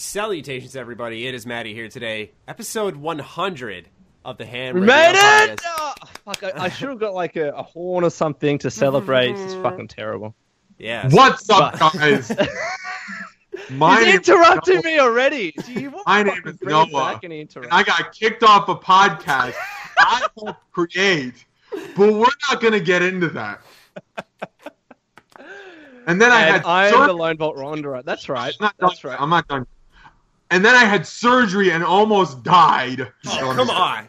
Salutations, everybody! It is Maddie here today, episode 100 of the Ham. We Radio made it! Podcast. Oh, fuck, I, I should have got like a, a horn or something to celebrate. it's mm-hmm. fucking terrible. Yeah. What's up, guys? My He's name interrupting is Noah, me already. Do you want My to name fucking is bring it Noah, back and he and? I got kicked off a podcast I helped create, but we're not going to get into that. And then I And had I am sur- the lone vault wanderer. That's right. I'm not done That's yet. right. I'm not done. And then I had surgery and almost died. Oh, come just- on.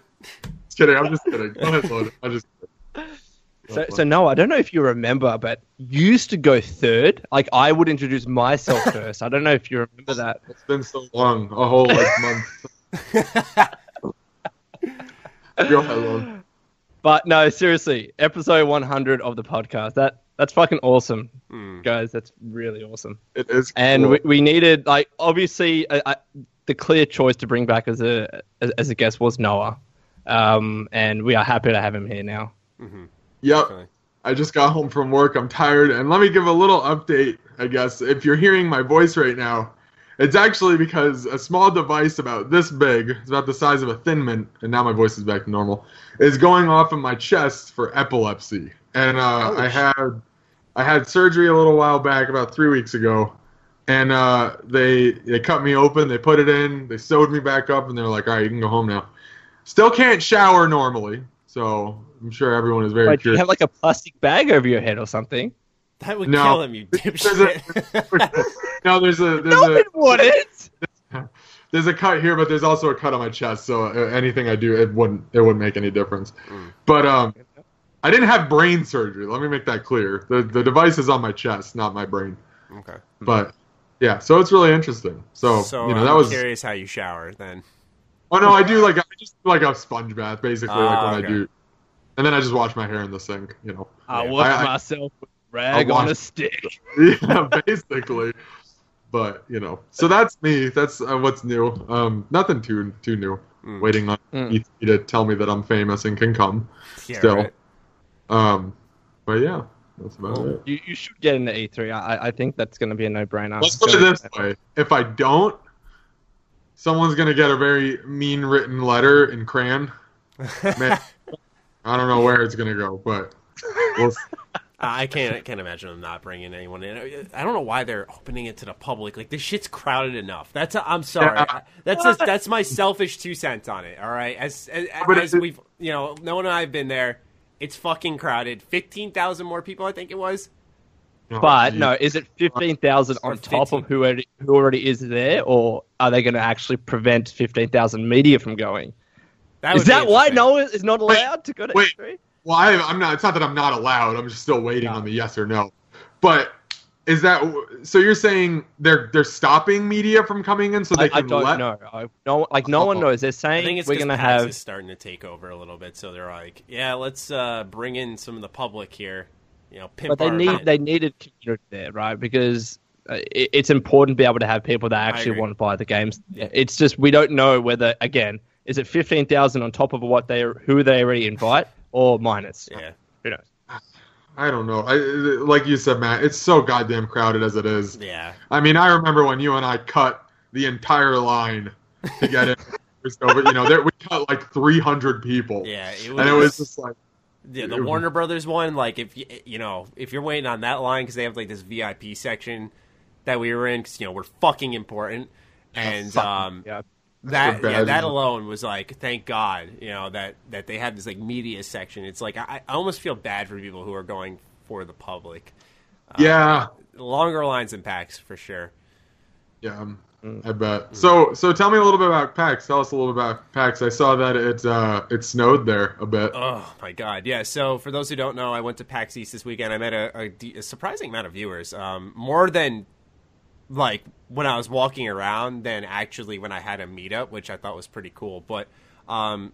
Just kidding. I'm just kidding. Go ahead, Logan. I'm just kidding. So, so Noah, I don't know if you remember, but you used to go third. Like I would introduce myself first. I don't know if you remember that. It's been so long, a whole like month. Go ahead, Logan. But no, seriously, episode 100 of the podcast. That that's fucking awesome, Hmm. guys. That's really awesome. It is. and cool. we, we needed like obviously the clear choice to bring back as a as, as a guest was Noah, um, and we are happy to have him here now. Yep. Definitely. I just got home from work. I'm tired. And let me give a little update, I guess. If you're hearing my voice right now, it's actually because a small device about this big, it's about the size of a thin mint, and now my voice is back to normal, is going off in my chest for epilepsy. And uh, I had I had surgery a little while back, about three weeks ago. And uh, they they cut me open, they put it in, they sewed me back up, and they're like, all right, you can go home now. Still can't shower normally, so I'm sure everyone is very Like, do you have like a plastic bag over your head or something? That would No. kill him, you There's dipshit. no, there's a there's No, a it wouldn't. there's a cut here, but there's also a cut on my chest. So uh, anything I do, it wouldn't it wouldn't make any difference. Mm. But um, I didn't have brain surgery. Let me make that clear. The the device is on my chest, not my brain. okay. But yeah, so it's really interesting. So, So you know I'm that was. curious how you shower then. Oh no, I do like I just like a sponge bath basically, like what okay. I do, and then I just wash my hair in the sink. You know. I wash I- I- myself with a rag I'll on a stick. yeah, basically. But you know, so that's me. That's uh, what's new. Um, nothing too too new. Mm. Waiting on Mm. E3 to tell me that I'm famous and can come. Yeah, Still. right. Um, but yeah, that's about Cool. it. You, you should get into E3. I, I think that's going to be a no-brainer. Let's put it this way: if I don't, someone's gonna get a very mean written letter in crayon. Man, I don't know where it's gonna go, but we'll see. I can't I can't imagine them not bringing anyone in. I don't know why they're opening it to the public. Like this shit's crowded enough. That's i I'm sorry. Yeah. That's just, that's my selfish two cents on it. All right, as as, as we've you know, no one and I have been there. It's fucking crowded. Fifteen thousand more people, I think it was. Oh, But geez. no, is it fifteen thousand Or on top 15. of who already, who already is there, or are they going to actually prevent fifteen thousand media from going? That Is that why interesting. Noah is not Wait, allowed to go to wait. E3? Well, I, I'm not. It's not that I'm not allowed. I'm just still waiting No. on the yes or no. But is that so? You're saying they're they're stopping media from coming in so they I, I can don't let? know. I, no, like no one Oh. knows. They're I saying think it's we're going to PAX have. is starting to take over a little bit, so they're like, yeah, let's uh, bring in some of the public here. You know, pimp But they need event. they needed community there, right? Because uh, it, it's important to be able to have people that actually want to buy the games. It's just we don't know whether again is it fifteen thousand on top of what they who they already invite or minus. yeah. Who knows? I don't know. I, like you said, Matt, it's so goddamn crowded as it is. Yeah. I mean, I remember when you and I cut the entire line to get in. So, but, you know, there, we cut like 300 people. Yeah, it was, And it was just like, yeah, the Warner Brothers one. Like, if you you know, if you're waiting on that line because they have like this VIP section that we were in, because you know we're fucking important, and fucking- um, Yeah. That yeah, that alone was like, thank God, you know that that they had this like media section. It's like I, I almost feel bad for people who are going for the public. yeah, Longer lines than PAX for sure. yeah, um, Mm. I bet. So, so tell me a little bit about PAX. Tell us a little bit about PAX. I saw that it uh, it snowed there a bit. Oh my god, yeah. So for those who don't know, I went to PAX East this weekend. I met a, a a surprising amount of viewers, um, more than like when I was walking around than actually when I had a meetup, which I thought was pretty cool. But um,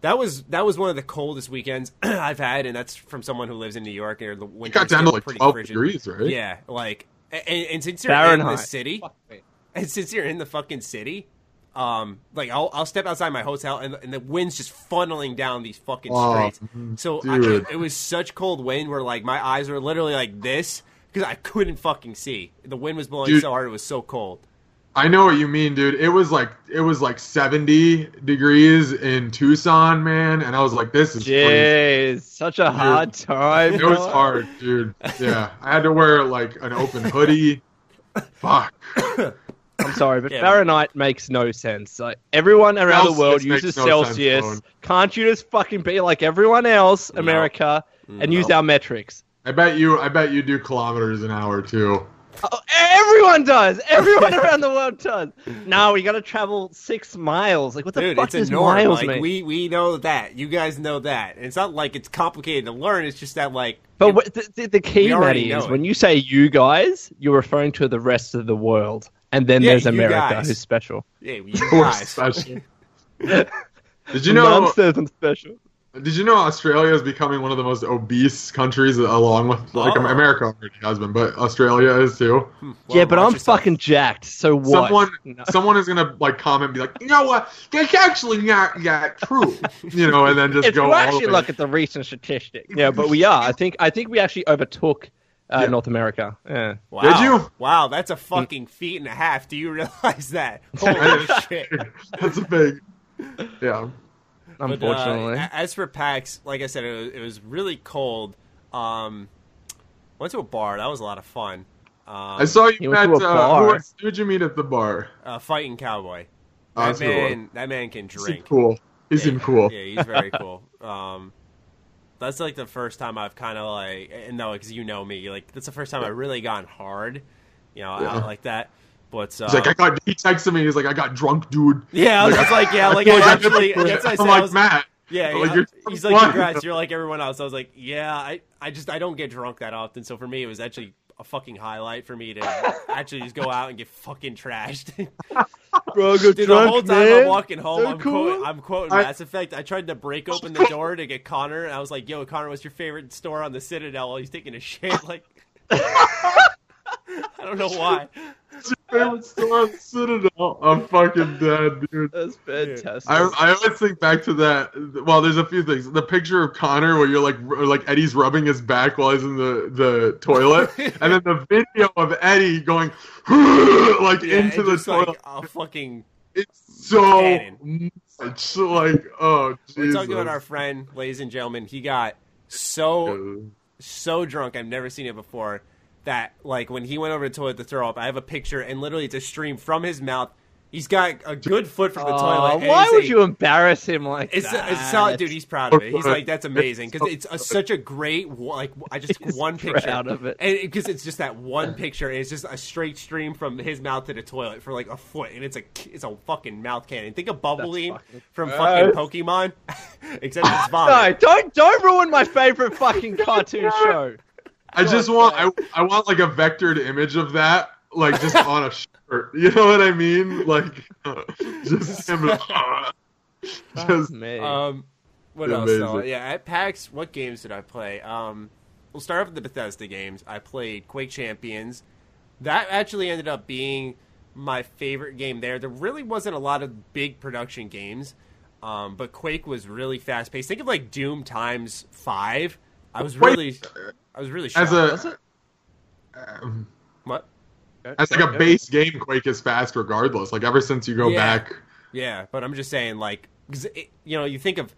that was that was one of the coldest weekends I've had, and that's from someone who lives in New York. And the it winter got down to like 12 degrees, right? Yeah, like and, and since you're in the city, and since you're in the fucking city, um, like I'll, I'll step outside my hotel and, and the wind's just funneling down these fucking Oh, streets. mhm, so I, it was such cold wind where like my eyes were literally like this because I couldn't fucking see. The wind was blowing Dude. so hard; it was so cold. I know what you mean, dude. It was like it was like 70 degrees in Tucson, man, and I was like, this is crazy. Jeez, such a hard time. It was hard, dude. Yeah, I had to wear like an open hoodie. Fuck. I'm sorry, but Yeah. Fahrenheit makes no sense. Like everyone around the world uses no Celsius. Bone. Can't you just fucking be like everyone else, America, and use our metrics? I bet you. I bet you do kilometers an hour too. Oh, everyone does. Everyone around the world does. No, we got to travel six miles. Like what the Dude, fuck it's a does norm. miles Like mean? we we know that. You guys know that. And it's not like it's complicated to learn. It's just that like. But it- what, the, the, the key, we is know it. when you say you guys, you're referring to the rest of the world, and then Yeah, there's America, guys. who's special. yeah, you We're guys. special. Did you know? None says I'm special. Did you know Australia is becoming one of the most obese countries, along with like Oh. America already has been, but Australia is too. Well, yeah, but I'm yourself. fucking jacked. So what? Someone, No. someone is gonna like comment, and be like, you know what? That's actually not that true, you know, and then just if go you actually the way. look at the recent statistic, yeah, but we are. I think I think we actually overtook uh, Yeah. North America. Yeah. Wow. Did you? Wow, that's a fucking feet and a half. Do you realize that? Holy shit. That's a big, yeah. But, uh, Unfortunately, as for PAX, like I said, it was, it was really cold. Um, went to a bar. That was a lot of fun. Um, I saw you, You went met. Uh, bar. who was, who'd you meet at the bar? uh, fighting cowboy. Oh, That that's cool. man, that man can He seemed drink. cool. He seemed cool. Yeah, he's very cool. Um, that's like the first time I've kind of like, and no, because you know me, like that's the first time I've really gone hard, you know, Yeah. out like that. But uh, He's like, I got. He texted me. He's like, I got drunk, dude. yeah, I was just like, yeah, like Like, I actually, I'm that's what I said. I like was, Matt. Yeah, Like, yeah. you're he's like, congrats, you're like everyone else. I was like, yeah, I, I just, I don't get drunk that often, so for me, it was actually a fucking highlight for me to actually just go out and get fucking trashed. bro, good Dude, the whole time I'm walking home, So I'm, cool. quoting, I'm quoting I- Mass Effect. I tried to break open the door to get Connor, and I was like, yo, Connor, what's your favorite store on the Citadel? While he's taking a shit, like. I don't know why. favorite store on Citadel. I'm fucking dead, dude. That's fantastic. I, I always think back to that. Well, there's a few things. The picture of Connor where you're like like Eddie's rubbing his back while he's in the, the toilet, and then the video of Eddie going like Yeah, into the toilet. like a fucking. it's so canon. much like oh We're talking about our friend, ladies and gentlemen. He got so so drunk. I've never seen it before. That like when he went over to the toilet to throw up, I have a picture, and literally it's a stream from his mouth. He's got a good foot from the Aw, toilet. why would a- you embarrass him like It's that? it's solid, dude. He's proud of it. He's like, that's amazing because it's a, such a great like. I just He's one picture out of it. and because it's just that one picture. And it's just a straight stream from his mouth to the toilet for like a foot, and it's a it's a fucking mouth cannon. Think of Bubbling fucking from gross. fucking Pokemon, except it's No, vomit. don't don't ruin my favorite fucking cartoon show. I just want I, I want like a vectored image of that, like just on a shirt. You know what I mean? Like just him. just Me. Um, what else? Amazing. though? Yeah, at PAX, what games did I play? Um, we'll start off with the Bethesda games. I played Quake Champions. That actually ended up being my favorite game there. There really wasn't a lot of big production games, um, but Quake was really fast paced. Think of like Doom times five. I was Wait. really, I was really shocked. as a Was it? um, what? as like a base game, Quake is fast regardless. Like ever since you go Yeah. back. Yeah, but I'm just saying, like, 'cause it, you know, you think of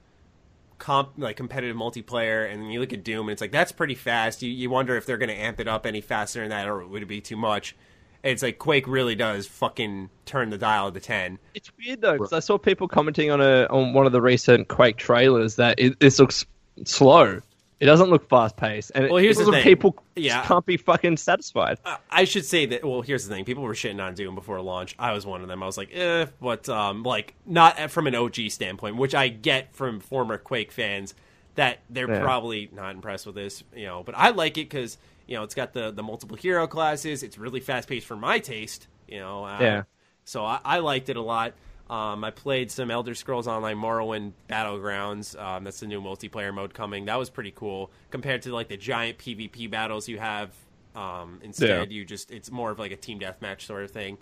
comp like competitive multiplayer, and you look at Doom, and it's like that's pretty fast. You you wonder if they're going to amp it up any faster than that, or would it be too much? And it's like Quake really does fucking turn the dial to ten. It's weird though because I saw people commenting on a on one of the recent Quake trailers that it, this looks slow. It doesn't look fast paced, and Well, here's the thing. people Yeah. just can't be fucking satisfied. I should say that. Well, here's the thing: people were shitting on Doom before launch. I was one of them. I was like, eh, but um, like not from an OG standpoint, which I get from former Quake fans that they're Yeah. probably not impressed with this, you know. But I like it because you know it's got the the multiple hero classes. It's really fast paced for my taste, you know. Uh, Yeah. So I, I liked it a lot. Um, I played some Elder Scrolls Online Morrowind Battlegrounds. Um, that's the new multiplayer mode coming. That was pretty cool compared to like the giant PvP battles you have. Um, instead, you just it's more of like a team deathmatch sort of thing.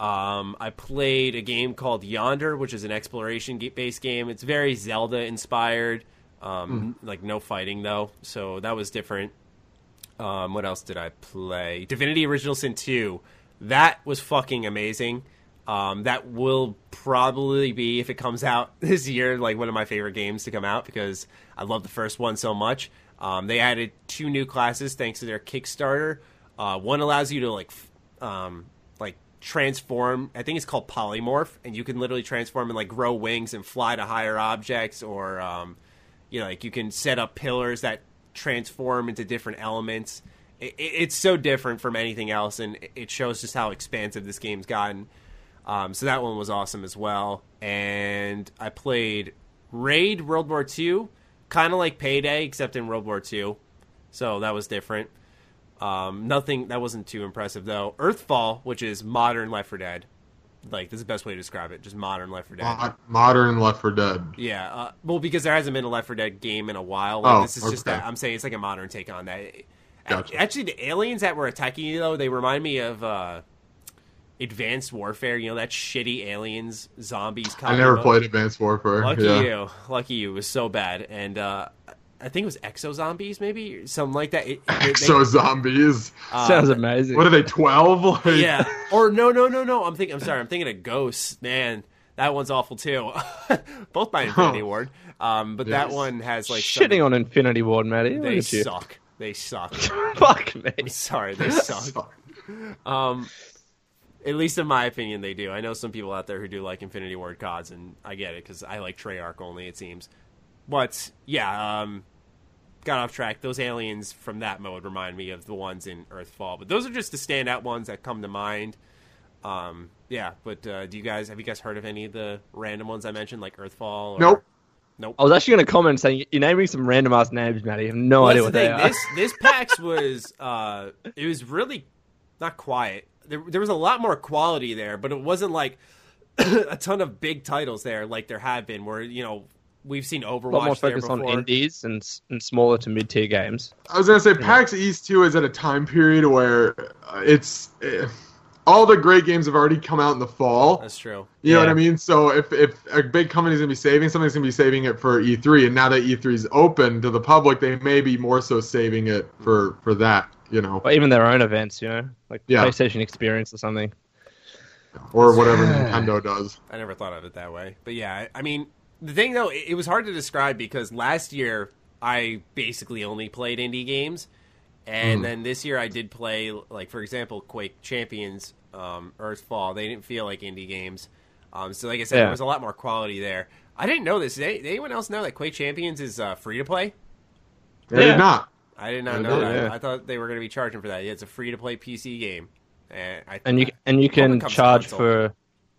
Um, I played a game called Yonder, which is an exploration based game. It's very Zelda inspired. Um, Like no fighting though, so that was different. Um, what else did I play? Divinity Original Sin 2. That was fucking amazing. Um, that will probably be if it comes out this year, like one of my favorite games to come out because I love the first one so much. Um, they added two new classes thanks to their Kickstarter. Uh, one allows you to like, um, like transform. I think it's called polymorph, and you can literally transform and like grow wings and fly to higher objects, or um, you know, like you can set up pillars that transform into different elements. It, it, it's so different from anything else, and it shows just how expansive this game's gotten. Um, so that one was awesome as well. And I played Raid World War II, kind of like Payday, except in World War II. So that was different. Um, nothing that wasn't too impressive though. Earthfall, which is modern Left 4 Dead, like this is the best way to describe it, just modern Left 4 Dead. Mo- Modern Left 4 Dead. Yeah, uh, well, because there hasn't been a Left 4 Dead game in a while. Like, Oh, this is just okay. that I'm saying it's like a modern take on that. Gotcha. Actually, the aliens that were attacking you though, they remind me of uh, Advanced Warfare. You know that shitty aliens zombies. I never combo? played Advanced Warfare. Lucky yeah. you, lucky you. It was so bad, and uh, I think it was Exo Zombies, maybe something like that. It, it- Exo zombies. uh, Sounds amazing. What are they? Twelve? Like, yeah. Or no, no, no, no. I'm thinking. I'm sorry. I'm thinking of Ghosts. Man, that one's awful too. Both by Infinity Ward. Um, but that one has like some- Shitting on Infinity Ward, Matty. They at you. suck. They suck. Fuck me. I'm sorry, they suck. Um, at least in my opinion, they do. I know some people out there who do like Infinity Ward CODs, and I get it because I like Treyarch only. It seems, but yeah, um, got off track. Those aliens from that mode remind me of the ones in Earthfall, but those are just the standout ones that come to mind. Um, yeah, but uh, do you guys have you guys heard of any of the random ones I mentioned, like Earthfall? Or... Nope. I was actually going to comment saying you're naming some random ass names, Matty. I have no Well, idea that's what the they thing. are. This this PAX was uh, it was really not quiet. There, there was a lot more quality there, but it wasn't like a ton of big titles there like there have been. Where you know we've seen a lot more Overwatch there focus on before. indies and s- and smaller to mid tier games. I was gonna say PAX East two is at a time period where uh, it's eh, all the great games have already come out in the fall. That's true. You know what I mean? So if if a big company's gonna be saving, something's gonna be saving it for E3, and now that E3 is open to the public, they may be more so saving it for for that. You know, Or even their own events, you know, like Yeah. PlayStation Experience or something. or whatever Nintendo does. I never thought of it that way. But yeah, I I mean, the thing though, it, it was hard to describe because last year I basically only played indie games, and then this year I did play, like for example, Quake Champions, um, Earthfall. They didn't feel like indie games. Um, so like I said, Yeah. there was a lot more quality there. I didn't know this. Did, did anyone else know that Quake Champions is uh, free to play? They Yeah. did not. I did not I know did, that. yeah. I thought they were going to be charging for that. Yeah, it's a free to play PC game, and I And you and you can charge for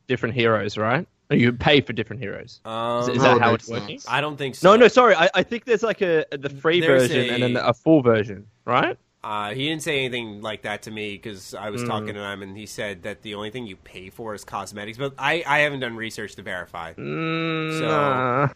different heroes, right? Or you pay for different heroes. Um, Is, is that that how make it's working? I don't think so. No, no, sorry. I, I think there's like a the free There's version and then a- a full version, right? Uh, he didn't say anything like that to me because I was talking to him and he said that the only thing you pay for is cosmetics. But I, I haven't done research to verify. Mm, So- nah.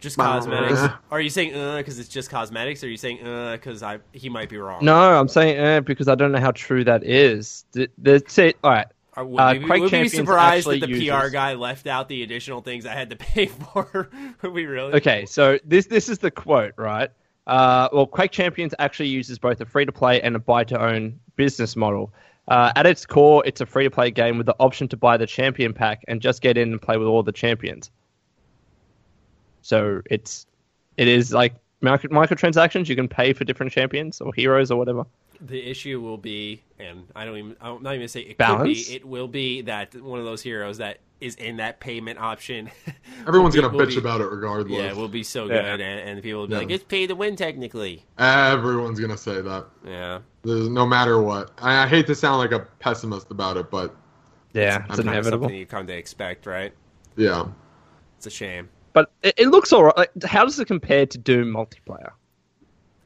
Just Uh, cosmetics. uh. Are you saying uh because it's just cosmetics? Or are you saying uh because I he might be wrong? No, I'm saying eh, because I don't know how true that is. The, the, see, all right. Are, would Uh, we, Quake would we be surprised that actually the PR guy left out the additional things I had to pay for? would we really? Okay, so this this is the quote, right? Uh, well, Quake Champions actually uses both a free to play and a buy to own business model. Uh, at its core, it's a free to play game with the option to buy the champion pack and just get in and play with all the champions. So it's it is like micro, microtransactions. You can pay for different champions or heroes or whatever. The issue will be, and I don't even, I'm not even say it Balance? could be. It will be that one of those heroes that is in that payment option. Everyone's will gonna bitch be- about it regardless. Yeah, it will be so good, Yeah. and, and people will be Yeah. like, "It's pay to win, technically." Everyone's gonna say that. Yeah, There's no matter what. I, I hate to sound like a pessimist about it, but Yeah, it's Kinda inevitable. Something you come to expect, right? yeah. It's a shame. But it, it looks alright. Like, how does it compare to Doom multiplayer?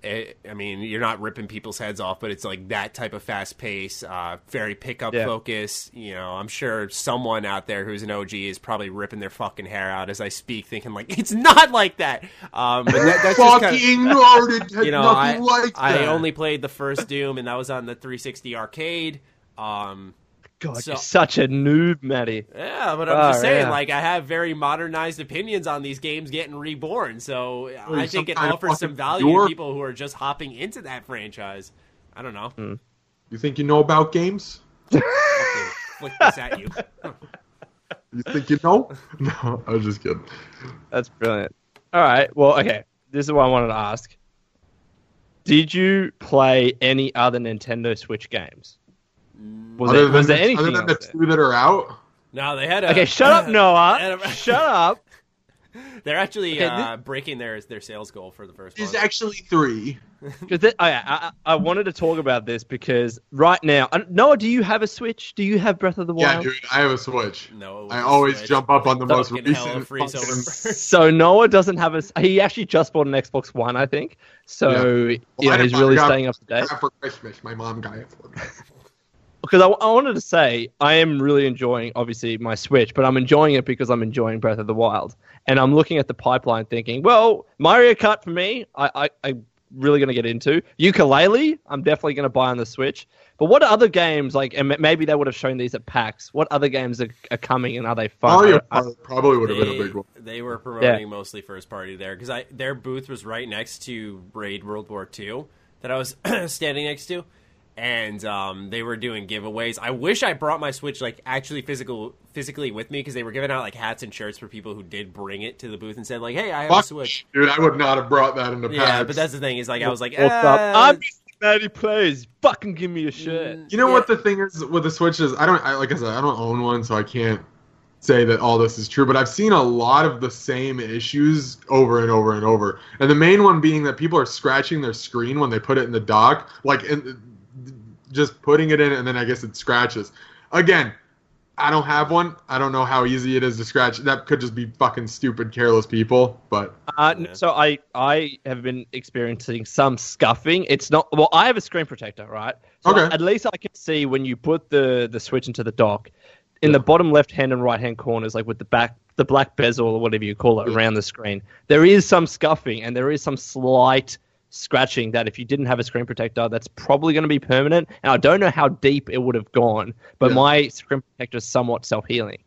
It, I mean, you're not ripping people's heads off, but it's like that type of fast pace, uh, very pickup Yeah. focus. You know, I'm sure someone out there who's an OG is probably ripping their fucking hair out as I speak, thinking like it's not like that. Um, but that, that's just Fucking kinda, ignored it. You know, I, like I only played the first Doom, and that was on the 360 arcade. Um, God, So- you're such a noob, Matty. yeah, but I'm Oh, just saying, yeah. like, I have very modernized opinions on these games getting reborn, so I think it offers some fucking value to. Hmm. people who are just hopping into that franchise. I don't know. You think you know about games? Fucking flick this at you. You think you know? No, I was just kidding. That's brilliant. All right. Well, okay. This is what I wanted to ask. Did you play any other Nintendo Switch games? Was, other there, than was there the, anything other than the else there? two that are out, No, they had a. Okay, shut up, Noah. a- Shut up. They're actually Okay, uh, breaking their their sales goal for the first there's one. actually three. Because I, I, I wanted to talk about this because right now, Noah, do you have a Switch? Do you have Breath of the Wild? Yeah, dude, I have a Switch. No, it was I a always Switch. jump up on the most Fucking hell, recent. freeze over first. So Noah doesn't have a. He actually just bought an Xbox One, I think. So Well, you know, he's really staying up to date. for Christmas. My mom got it for me. Because I, I wanted to say I am really enjoying, obviously, my Switch, but I'm enjoying it because I'm enjoying Breath of the Wild, and I'm looking at the pipeline, thinking, well, Mario Kart for me, I, I I'm really going to get into Yooka-Laylee. I'm definitely going to buy on the Switch. But what other games like, and maybe they would have shown these at PAX? What other games are, are coming, and are they fun? Mario I- I- Kart probably would have been a big one. they were promoting mostly first party there because I their booth was right next to Raid World War II that I was standing next to, and um, they were doing giveaways. I wish I brought my Switch like actually physical physically with me because they were giving out like hats and shirts for people who did bring it to the booth and said like, "Hey, I have a Switch." dude, I would not have brought that into Yeah, PAX. but that's the thing is like I was like, What's eh, up? I'm Maddie plays. Fucking give me a shirt. You know yeah. what the thing is with the Switch is I don't I, like I said I don't own one so I can't say that all this is true but I've seen a lot of the same issues over and over and over and the main one being that people are scratching their screen when they put it in the dock like in, just putting it in and then I guess it scratches again I don't have one I don't know how easy it is to scratch that could just be fucking stupid careless people but Uh, Yeah. So I I have been experiencing some scuffing. It's not well. I have a screen protector, right? So Okay. At least I can see when you put the the switch into the dock, in the bottom left hand and right hand corners, like with the back the black bezel or whatever you call it Yeah. around the screen, there is some scuffing and there is some slight scratching that if you didn't have a screen protector, that's probably going to be permanent. And I don't know how deep it would have gone, but Yeah. my screen protector is somewhat self healing.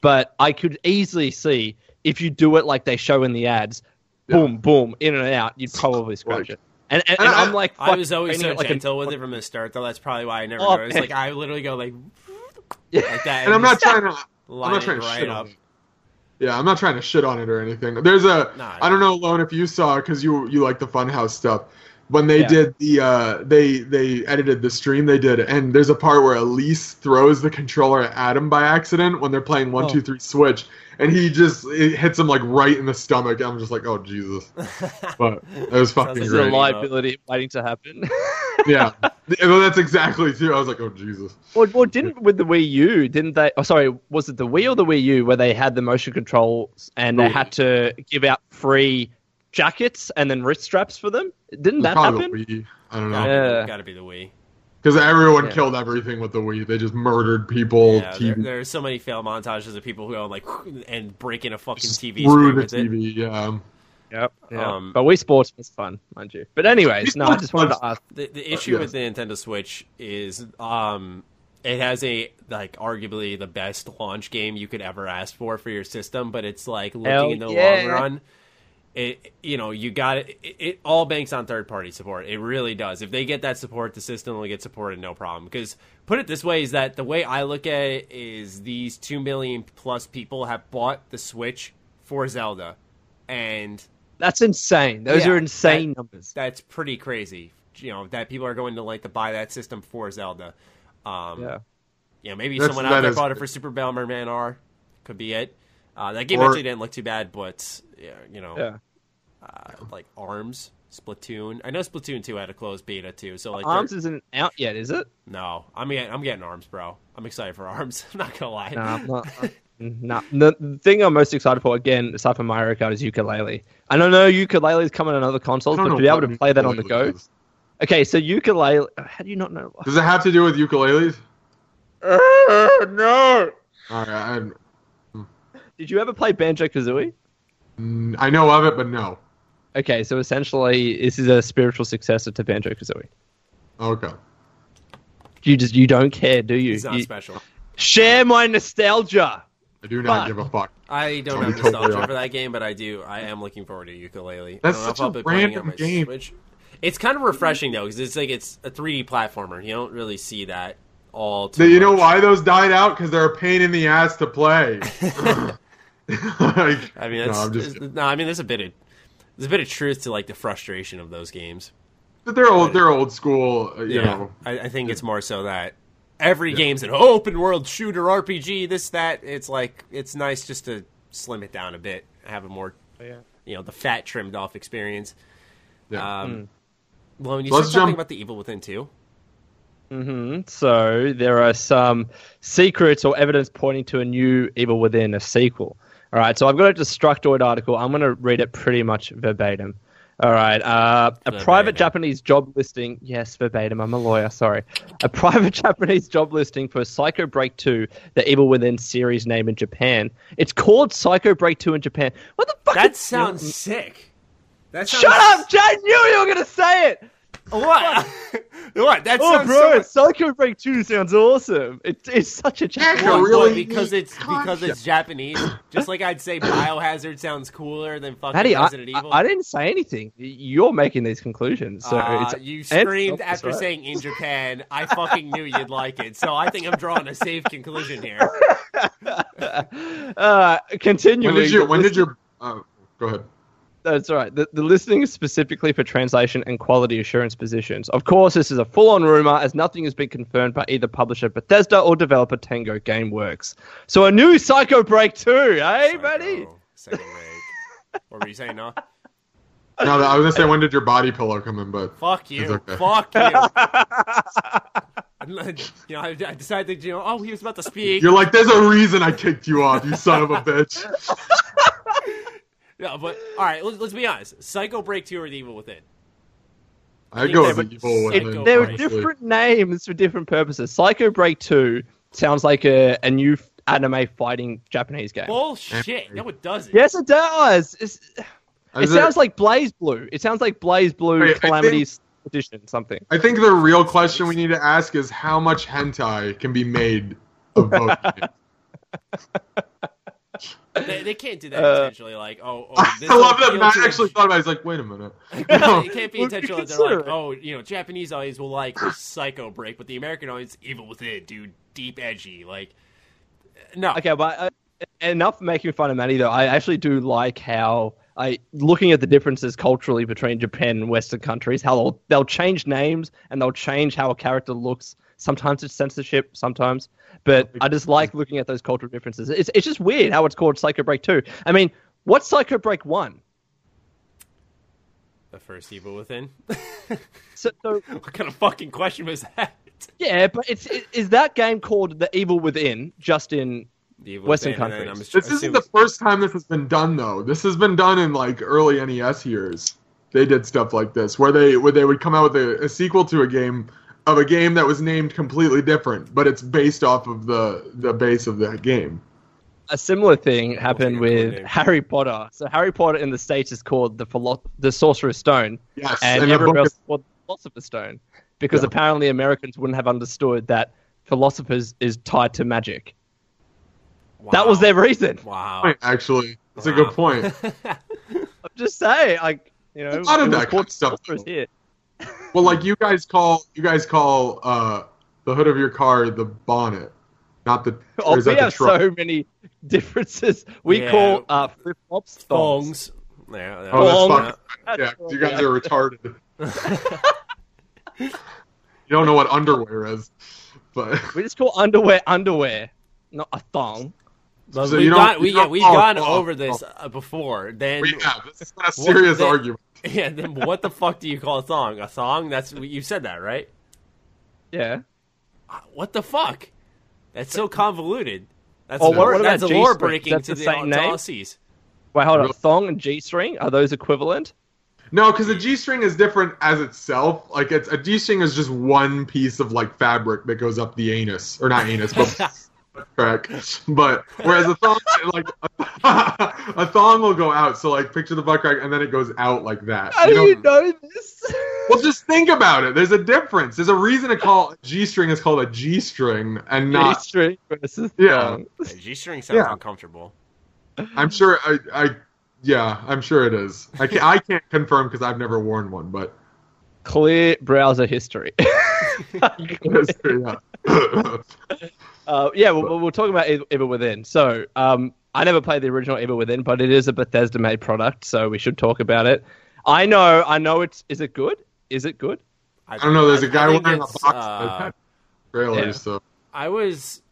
But I could easily see if you do it like they show in the ads, Yeah. boom, boom, in and out, you'd probably scratch Like- it. And, and, And and I- I'm like, I was always so training it like a- gentle with it from the start, though. That's probably why I never Oh, noticed. man. Like I literally go like Yeah. like that, and I'm not just trying to I'm not trying to right shit up. on it. Yeah, I'm not trying to shit on it or anything. There's a Nah, I don't know, Lone, if you saw because you you like the Funhouse stuff. When they Yeah. did the uh they they edited the stream they did and there's a part where Elyse throws the controller at Adam by accident when they're playing one Oh. two three switch and he just it hits him like right in the stomach. I'm just like, oh Jesus. But it was fucking like This is great. a liability waiting to happen. yeah. Well, that's exactly too. I was like, oh Jesus. Or, or didn't with the Wii U? Didn't they? Oh, sorry, was it the Wii or the Wii U where they had the motion controls and they Wii. had to give out free jackets and then wrist straps for them? Didn't that Probably happen? the Wii. I don't know. Gotta, Yeah. be, gotta be the Wii. Because everyone Yeah. killed everything with the Wii. They just murdered people. Yeah, there, TV there's so many fail montages of people who go like and breaking a fucking TV through screen the with it. TV. Yeah. Yep. Yeah. Um, but Wii Sports was fun, mind you. But anyways, no, I just wanted to ask. The, the issue yes. with the Nintendo Switch is um, it has a like arguably the best launch game you could ever ask for for your system, but it's like looking Hell in the yeah. long run. It you know you got it, it. It all banks on third party support. It really does. If they get that support, the system will get supported no problem. Because put it this way: is that the way I look at it is these two million plus people have bought the Switch for Zelda, and That's insane. Those Yeah, are insane that- numbers. that's pretty crazy. You know that people are going to like to buy that system for Zelda. Um, Yeah. You know, maybe That's- someone out that there is- bought it for Super Bomberman R. Could be it. Uh, that game Or- actually didn't look too bad, but yeah, you know, Yeah. uh, like Arms, Splatoon. I know Splatoon two had a closed beta too, so like Arms they're- isn't out yet, is it? no, I'm getting I'm getting Arms, bro. I'm excited for Arms. I'm not gonna lie. No, I'm not. No, the the thing I'm most excited for, again, aside from Mario Kart, is Yooka-Laylee. I don't know Yooka-Laylee is coming on other consoles, but to be able to play that on the go. is. Okay, so Yooka-Laylee. How do you not know? Does it have to do with ukuleles? no. All right, I, Did you ever play Banjo Kazooie? Mm, I know of it, but no. Okay, so essentially, this is a spiritual successor to Banjo Kazooie. Okay. You just you don't care, do you? It's not You- special. share my nostalgia. I do not Fuck. give a fuck. I don't have be totally nostalgia for that game, but I do. I am looking forward to Yooka-Laylee. That's I don't know if such a I'll be playing it on random game. Switch. It's kind of refreshing though, because it's like it's a 3D platformer. You don't really see that all too you know why those died out? Because they're a pain in the ass to play. like, I mean, no, I'm just. no, I mean, there's a bit of there's a bit of truth to like the frustration of those games. But they're old. They're old school. uh, You yeah, know. I, I think it's more so that every game's an open world shooter RPG. This that it's like it's nice just to slim it down a bit, have a more Yeah. you know the fat trimmed off experience. Yeah. Um, Well, when you So said let's something jump- about the Evil Within too, hmm So there are some secrets or evidence pointing to a new Evil Within, a sequel. All right, so I've got a Destructoid article. I'm going to read it pretty much verbatim. All right, uh, a Verbatim. private Japanese job listing. Yes, verbatim. I'm a lawyer. Sorry. A private Japanese job listing for Psycho Break 2, the Evil Within series name in Japan. It's called Psycho Break 2 in Japan. What the fuck? that sounds sick. That sounds, Shut up, Jay! I knew you were going to say it. What? what? That Oh, sounds bro, so Psycho Break 2 sounds awesome. It, it's such a Japanese. a What, really what, because neat it's because it's Japanese. Just like I'd say Biohazard sounds cooler than fucking Maddie, I, Resident Evil. I, I didn't say anything. You're making these conclusions. So Uh, it's, you and- screamed after right. saying in Japan. I fucking knew you'd like it, so I think I'm drawing a safe conclusion here. uh, continuing. When did you? the When did your? Uh, go ahead. That's right. The, the listing is specifically for translation and quality assurance positions. Of course, this is a full-on rumor, as nothing has been confirmed by either publisher Bethesda or developer Tango Gameworks. So a new Psycho Break 2, eh, buddy? Psycho, Second break. What were you saying, no? No, I was gonna say when did your body pillow come in, but Fuck you. Okay. Fuck you. you know, I, I decided, you know, oh, he was about to speak. you're like, there's a reason I kicked you off, you son of a bitch. Yeah, but all right, let's, let's be honest. Psycho Break Two or The Evil Within. I go with the evil It, women. there are different names for different purposes. Psycho Break 2 sounds like a, a new anime fighting Japanese game. Bullshit. No, it doesn't. Yes, it does. It's, it Is there- sounds like BlazBlue. It sounds like BlazBlue Wait, I Calamities Edition something. I think the real question we need to ask is how much hentai can be made of both. games. They, they can't do that Uh, intentionally. Like, oh, oh this I love that appeal Matt to actually thought about. it. He's like, wait a minute. No, it can't be Well, intentional. that They're consider like, oh, you know, Japanese audience will like Psycho Break, but the American audience, Evil Within, dude, deep edgy. Like, no. Okay, but uh, enough making fun of Manny though. I actually do like how I looking at the differences culturally between Japan and Western countries. How they'll they'll change names and they'll change how a character looks. Sometimes it's censorship, sometimes. But I just like looking at those cultural differences. It's it's just weird how it's called Psycho Break Two. I mean, what's Psycho Break One? The first Evil Within. So, so what kind of fucking question was that? yeah, but it's it, is that game called The Evil Within? Just in The Western Within, and then countries. I'm This isn't the first time this has been done, though. This has been done in like early NES years. They did stuff like this, where they where they would come out with a, a sequel to a game of a game that was named completely different, but it's based off of the the base of that game. a similar thing happened think I know with name. Harry Potter. So Harry Potter in the states is called the Philo- the Sorcerer's Stone, Yes, and, and the everywhere else is called the Philosopher's Stone, because Yeah. apparently Americans wouldn't have understood that philosophers is tied to magic. That was their reason. Wow. actually. That's a good point. I'm just saying, like you know, A lot of it was that called kind of stuff, Sorcerer's here. Well, like you guys call you guys call uh, the hood of your car the bonnet, not the. Oh, is we that the have truck? so many differences. We Yeah. call uh, flip flops thongs. Thongs. Yeah, yeah. Oh, that's fucking. That's Yeah, you guys are retarded. you don't know what underwear is, but We just call underwear underwear, not a thong. But So we've you got, we, yeah, we've oh, gone oh, over this uh, before. Then, we have. This is been a serious then- argument. yeah, then what the fuck do you call a thong? A thong? That's you said that right? Yeah. Uh, what the fuck? That's so convoluted. That's Oh, what- lore, what about that's a G-string? lore breaking That's to the the, same to name? Aussies. Wait, hold on. Really? Thong and G string are those equivalent? No, because a G string is different as itself. Like it's a G string is just one piece of like fabric that goes up the anus, or not anus, but crack. But whereas a thong, like a thong will go out. So like picture the butt crack, and then it goes out like that. How You do you know- know this? Well, just think about it. There's a difference. There's a reason to call G string is called a G string and G not. string versus Yeah. G string sounds Yeah. uncomfortable. I'm sure. I, I yeah, I'm sure it is. I can't, I can't confirm because I've never worn one, but Clear browser history. yeah. Uh, yeah, we'll, we'll talk about Ev- Evil Within. So, um, I never played the original Evil Within, but it is a Bethesda-made product, so we should talk about it. I know, I know. It's is it good? Is it good? I don't know. There's a guy wearing a box uh, trailer, Yeah. so I was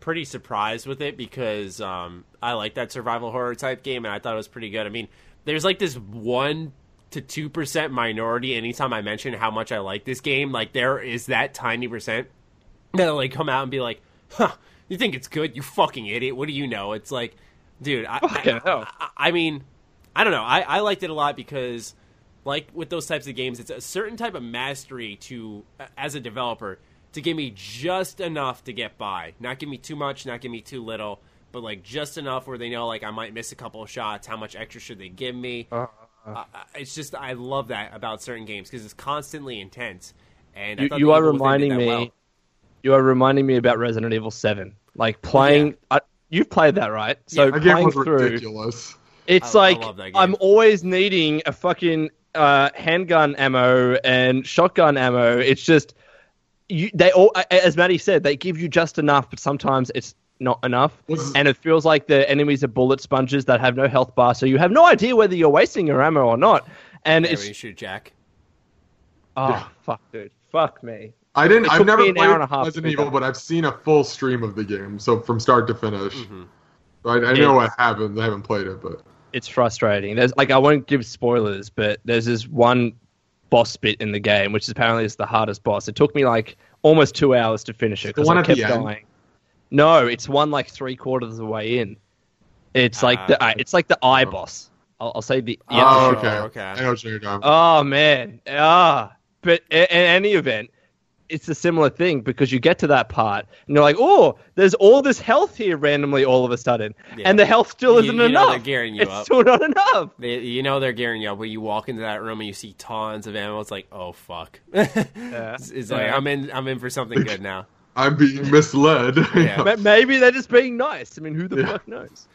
pretty surprised with it because um, I like that survival horror type game, and I thought it was pretty good. I mean, there's like this one to two percent minority. Anytime I mention how much I like this game, like there is that tiny percent that'll like come out and be like, "Huh, you think it's good? You fucking idiot! What do you know?" It's like, dude, I, I. I, I mean, I don't know. I, I liked it a lot because, like with those types of games, it's a certain type of mastery to, as a developer, to give me just enough to get by. Not give me too much, not give me too little, but like just enough where they know like I might miss a couple of shots. How much extra should they give me? Uh, Uh, it's just I love that about certain games because it's constantly intense. And I You, thought you are Evil Within did reminding me. well. You are reminding me about Resident Evil Seven. Like playing, I, you've played that, right? So Yeah. that game playing was through, ridiculous. it's I- I like love. I'm always needing a fucking uh, handgun ammo and shotgun ammo. It's just you, they all, as Maddie said, they give you just enough, but sometimes it's not enough, Was- and it feels like the enemies are bullet sponges that have no health bar, so you have no idea whether you're wasting your ammo or not. And Yeah, it's when you shoot Jack. oh Yeah. fuck, dude, fuck me. I didn't. It I've never played hour and a half to Resident Evil, but I've seen a full stream of the game, so from start to finish. Mm-hmm. I, I know what happens. I haven't played it, but it's frustrating. There's like I won't give spoilers, but there's this one boss bit in the game, which apparently is the hardest boss. It took me like almost two hours to finish it because one I at the kept end? dying. No, it's one like three quarters of the way in. It's like Ah. the uh, it's like the eye boss. I'll, I'll say the Yeah, oh, sure. okay. okay. I know what you're talking. Oh man, ah. But i- in any event, it's a similar thing because you get to that part and you're like, oh, there's all this health here randomly all of a sudden, Yeah. and the health still isn't enough. you know enough. they're gearing you it's up. still not enough. They, you know they're gearing you up. When you walk into that room and you see tons of ammo, it's like, oh fuck. it's, it's like Yeah. I'm in. I'm in for something good now. I'm being misled. Yeah. Ma- Maybe they're just being nice. I mean, who the Yeah. fuck knows?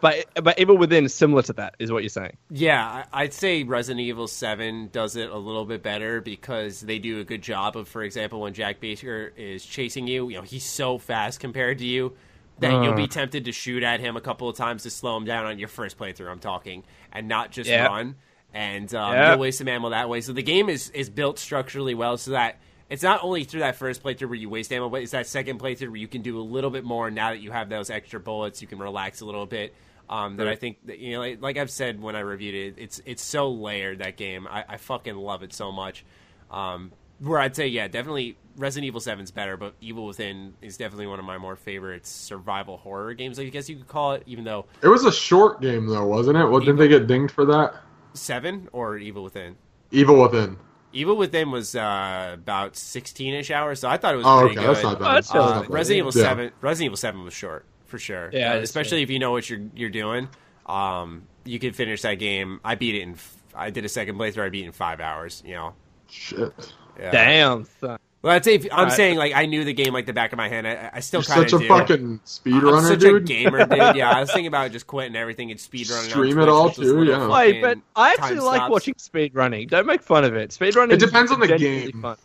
but but Evil Within is similar to that, is what you're saying. Yeah, I- I'd say Resident Evil Seven does it a little bit better because they do a good job of, for example, when Jack Baker is chasing you, you know, he's so fast compared to you that you'll Uh. be tempted to shoot at him a couple of times to slow him down on your first playthrough. I'm talking, and not just Yeah. run. And um, Yeah. you'll waste some ammo that way. So the game is is built structurally well so that. It's not only through that first playthrough where you waste ammo, but it's that second playthrough where you can do a little bit more. Now that you have those extra bullets, you can relax a little bit. Um, that I think that, you know, like, like I've said when I reviewed it, it's it's so layered that game. I, I fucking love it so much. Um, where I'd say, yeah, definitely Resident Evil 7's better, but Evil Within is definitely one of my more favorite survival horror games. I guess you could call it, even though It was a short game though, wasn't it? Well, didn't they get dinged for that? seven or Evil Within. Evil Within. Evil Within was uh, about 16ish hours, so I thought it was Oh, pretty okay, good. that's not bad. Oh, that's That's still- not Uh, bad. Resident Evil Yeah. Seven. Resident Evil Seven was short for sure. Yeah, Uh, it's especially if you know what you're you're doing. Um, you can finish that game. I beat it in. I did a second playthrough. I beat it in five hours. You know. Shit. Yeah. Damn. son. Well, I'd say if, I'm Alright. saying like I knew the game like the back of my hand. I, I still You're kind of such a do. fucking I'm speedrunner, such dude. a gamer, dude. Yeah, I was thinking about just quitting everything and speedrunning. Stream it all, too, yeah. Wait, but I actually like watching speed running. Don't make fun of it. Speed running. It depends on the game. Fun.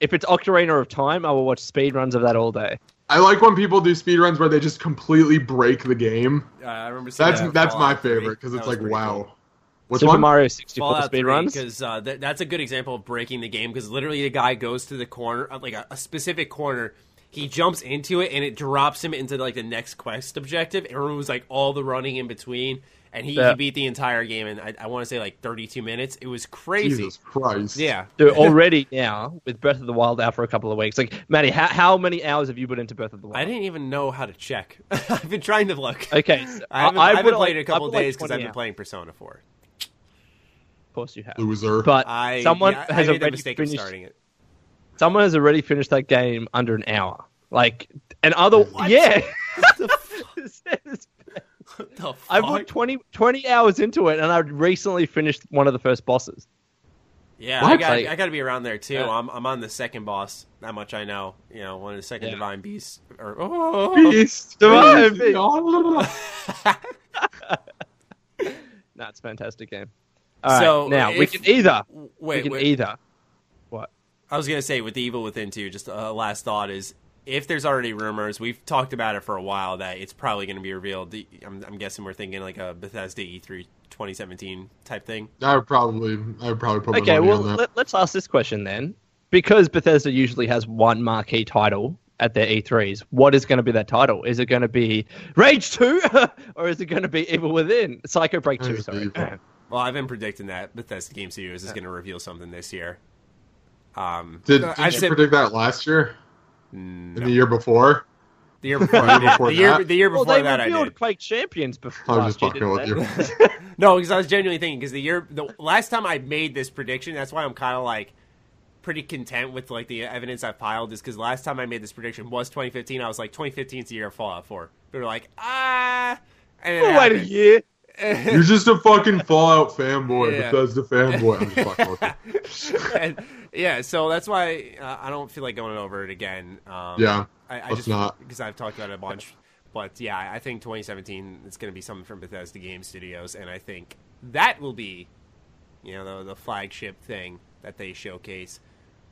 If it's Ocarina of Time, I will watch speed runs of that all day. I like when people do speedruns where they just completely break the game. Uh, I remember seeing That's that that's my favorite because it's like wow. cool. Which Super one? Mario 64 Fallout speed runs. because uh, th- that's a good example of breaking the game because literally the guy goes to the corner, uh, like a, a specific corner. He jumps into it and it drops him into like the next quest objective. It removes like all the running in between, and he, Yeah. he beat the entire game in I, I want to say like 32 minutes. It was crazy. Jesus Christ. Yeah, Dude, already now with Breath of the Wild out for a couple of weeks. Like, Matty, how, how many hours have you put into Breath of the Wild? I didn't even know how to check. I've been trying to look. Okay, so I haven't, I- I I haven't played like- it a couple I put, days because 20 I've been hours. playing Persona 4. Of course you have. Loser. But I someone yeah, has made already mistake finished. starting it. Someone has already finished that game under an hour. Like, and other What? yeah. the It says- What the I fuck? put 20, 20 hours into it, and I recently finished one of the first bosses. Yeah, I got Like- I got to be around there too. Yeah. I'm I'm on the second boss. That much I know. You know, one of the second Yeah. divine beasts. Or oh, Beast. Divine Beast. Nah, it's a fantastic game. All right, So, now we can either wait, we can wait. either I I was gonna say with the Evil Within too. Just a last thought is if there's already rumors, we've talked about it for a while that it's probably going to be revealed. I'm, I'm guessing we're thinking like a Bethesda E E3 2017 type thing. I would probably, I would probably put Okay, well, let, let's ask this question then. Because Bethesda usually has one marquee title at their E3s, what is going to be that title? Is it going to be Rage 2? or is it going to be Evil Within? Psycho Break 2, sorry. Evil. Well, I've been predicting that Bethesda Game Studios is going to reveal something this year. Um, Did, did I've you said predict that last year? And the year before? the year before, The year before the year, that? the year Well, they that I revealed did. Quake Champions before I was last just year, fucking with you. No, because I was genuinely thinking because the year the last time I made this prediction, that's why I'm kind of like pretty content with like the evidence I've piled is because last time I made this prediction was 2015. I was like 2015 is the year of Fallout 4. They were like ah, and it wait a year. You're just a fucking Fallout fanboy, Yeah. Bethesda fanboy. I'm just fucking with. And, yeah, so that's why uh, I don't feel like going over it again. Um, Yeah, I, I let's just not. because I've talked about it a bunch. But yeah, I think 2017 is going to be something from Bethesda Game Studios, and I think that will be, you know, the, the flagship thing that they showcase.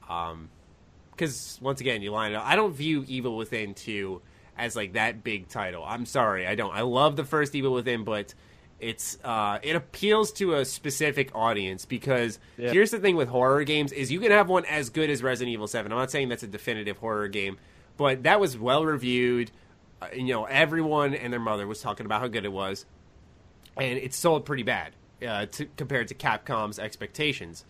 Because once again, you line it up. I don't view Evil Within 2 as like that big title. I'm sorry, I don't. I love the first Evil Within, but it's uh, it appeals to a specific audience because Yeah. here's the thing with horror games is you can have one as good as Resident Evil 7. I'm not saying that's a definitive horror game, but that was well reviewed. Uh, you know, everyone and their mother was talking about how good it was, and it sold pretty bad uh, to, compared to Capcom's expectations.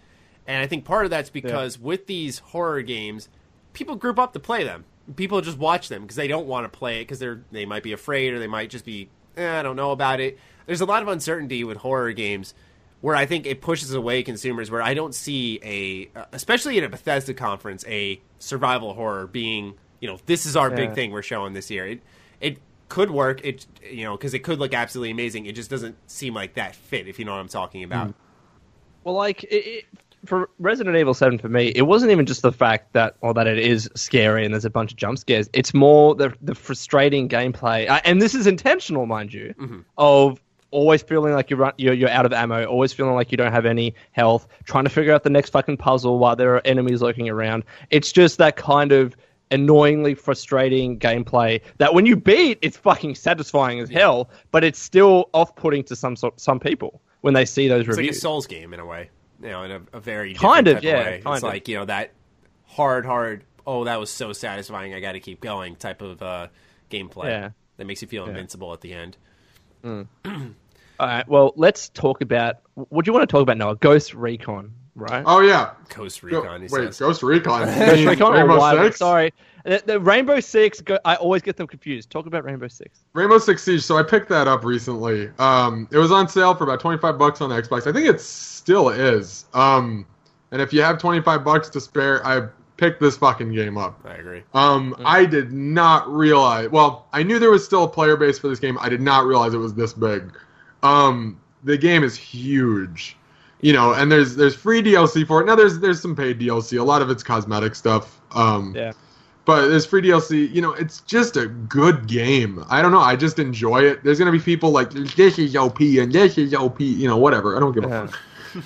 And I think part of that's because with these horror games, people group up to play them. People just watch them because they don't want to play it because they're they might be afraid or they might just be eh, I don't know about it. There's a lot of uncertainty with horror games where I think it pushes away consumers. Where I don't see a, uh, especially at a Bethesda conference, a survival horror being you know this is our big thing we're showing this year. It it could work. It you know because it could look absolutely amazing. It just doesn't seem like that fit. If you know what I'm talking about. Well, like it, it, for Resident Evil Seven, for me, it wasn't even just the fact that, or that it is scary and there's a bunch of jump scares. It's more the the frustrating gameplay, uh, and this is intentional, mind you, of always feeling like you're, you're you're out of ammo, always feeling like you don't have any health, trying to figure out the next fucking puzzle while there are enemies lurking around. It's just that kind of annoyingly frustrating gameplay that when you beat, it's fucking satisfying as hell, but it's still off-putting to some sort, some people when they see those reviews. It's like a. Souls game in a way, you know, in a, a very Kind of, yeah, kind it's of. like you know that hard, hard. Oh, that was so satisfying. I got to keep going. Type of uh, gameplay Yeah. that makes you feel invincible at the end. All right. Well, let's talk about. What do you want to talk about, Noah? Ghost Recon, right? Oh yeah. Ghost Recon. he wait, says. Ghost Recon. Ghost mean Recon or Rainbow Wild- Six? Sorry, the, the Rainbow Six. Go, I always get them confused. Talk about Rainbow Six. Rainbow Six Siege. So I picked that up recently. Um, it was on sale for about twenty five bucks on the Xbox. I think it still is. Um, and if you have twenty five bucks to spare, I picked this fucking game up. I agree. Um, I did not realize. Well, I knew there was still a player base for this game. I did not realize it was this big. Um, the game is huge, you know, and there's there's free DLC for it. Now there's there's some paid DLC. A lot of it's cosmetic stuff. Um, Yeah. but there's free DLC. You know, it's just a good game. I don't know. I just enjoy it. There's gonna be people like this is OP and this is OP. You know, whatever. I don't give a fuck.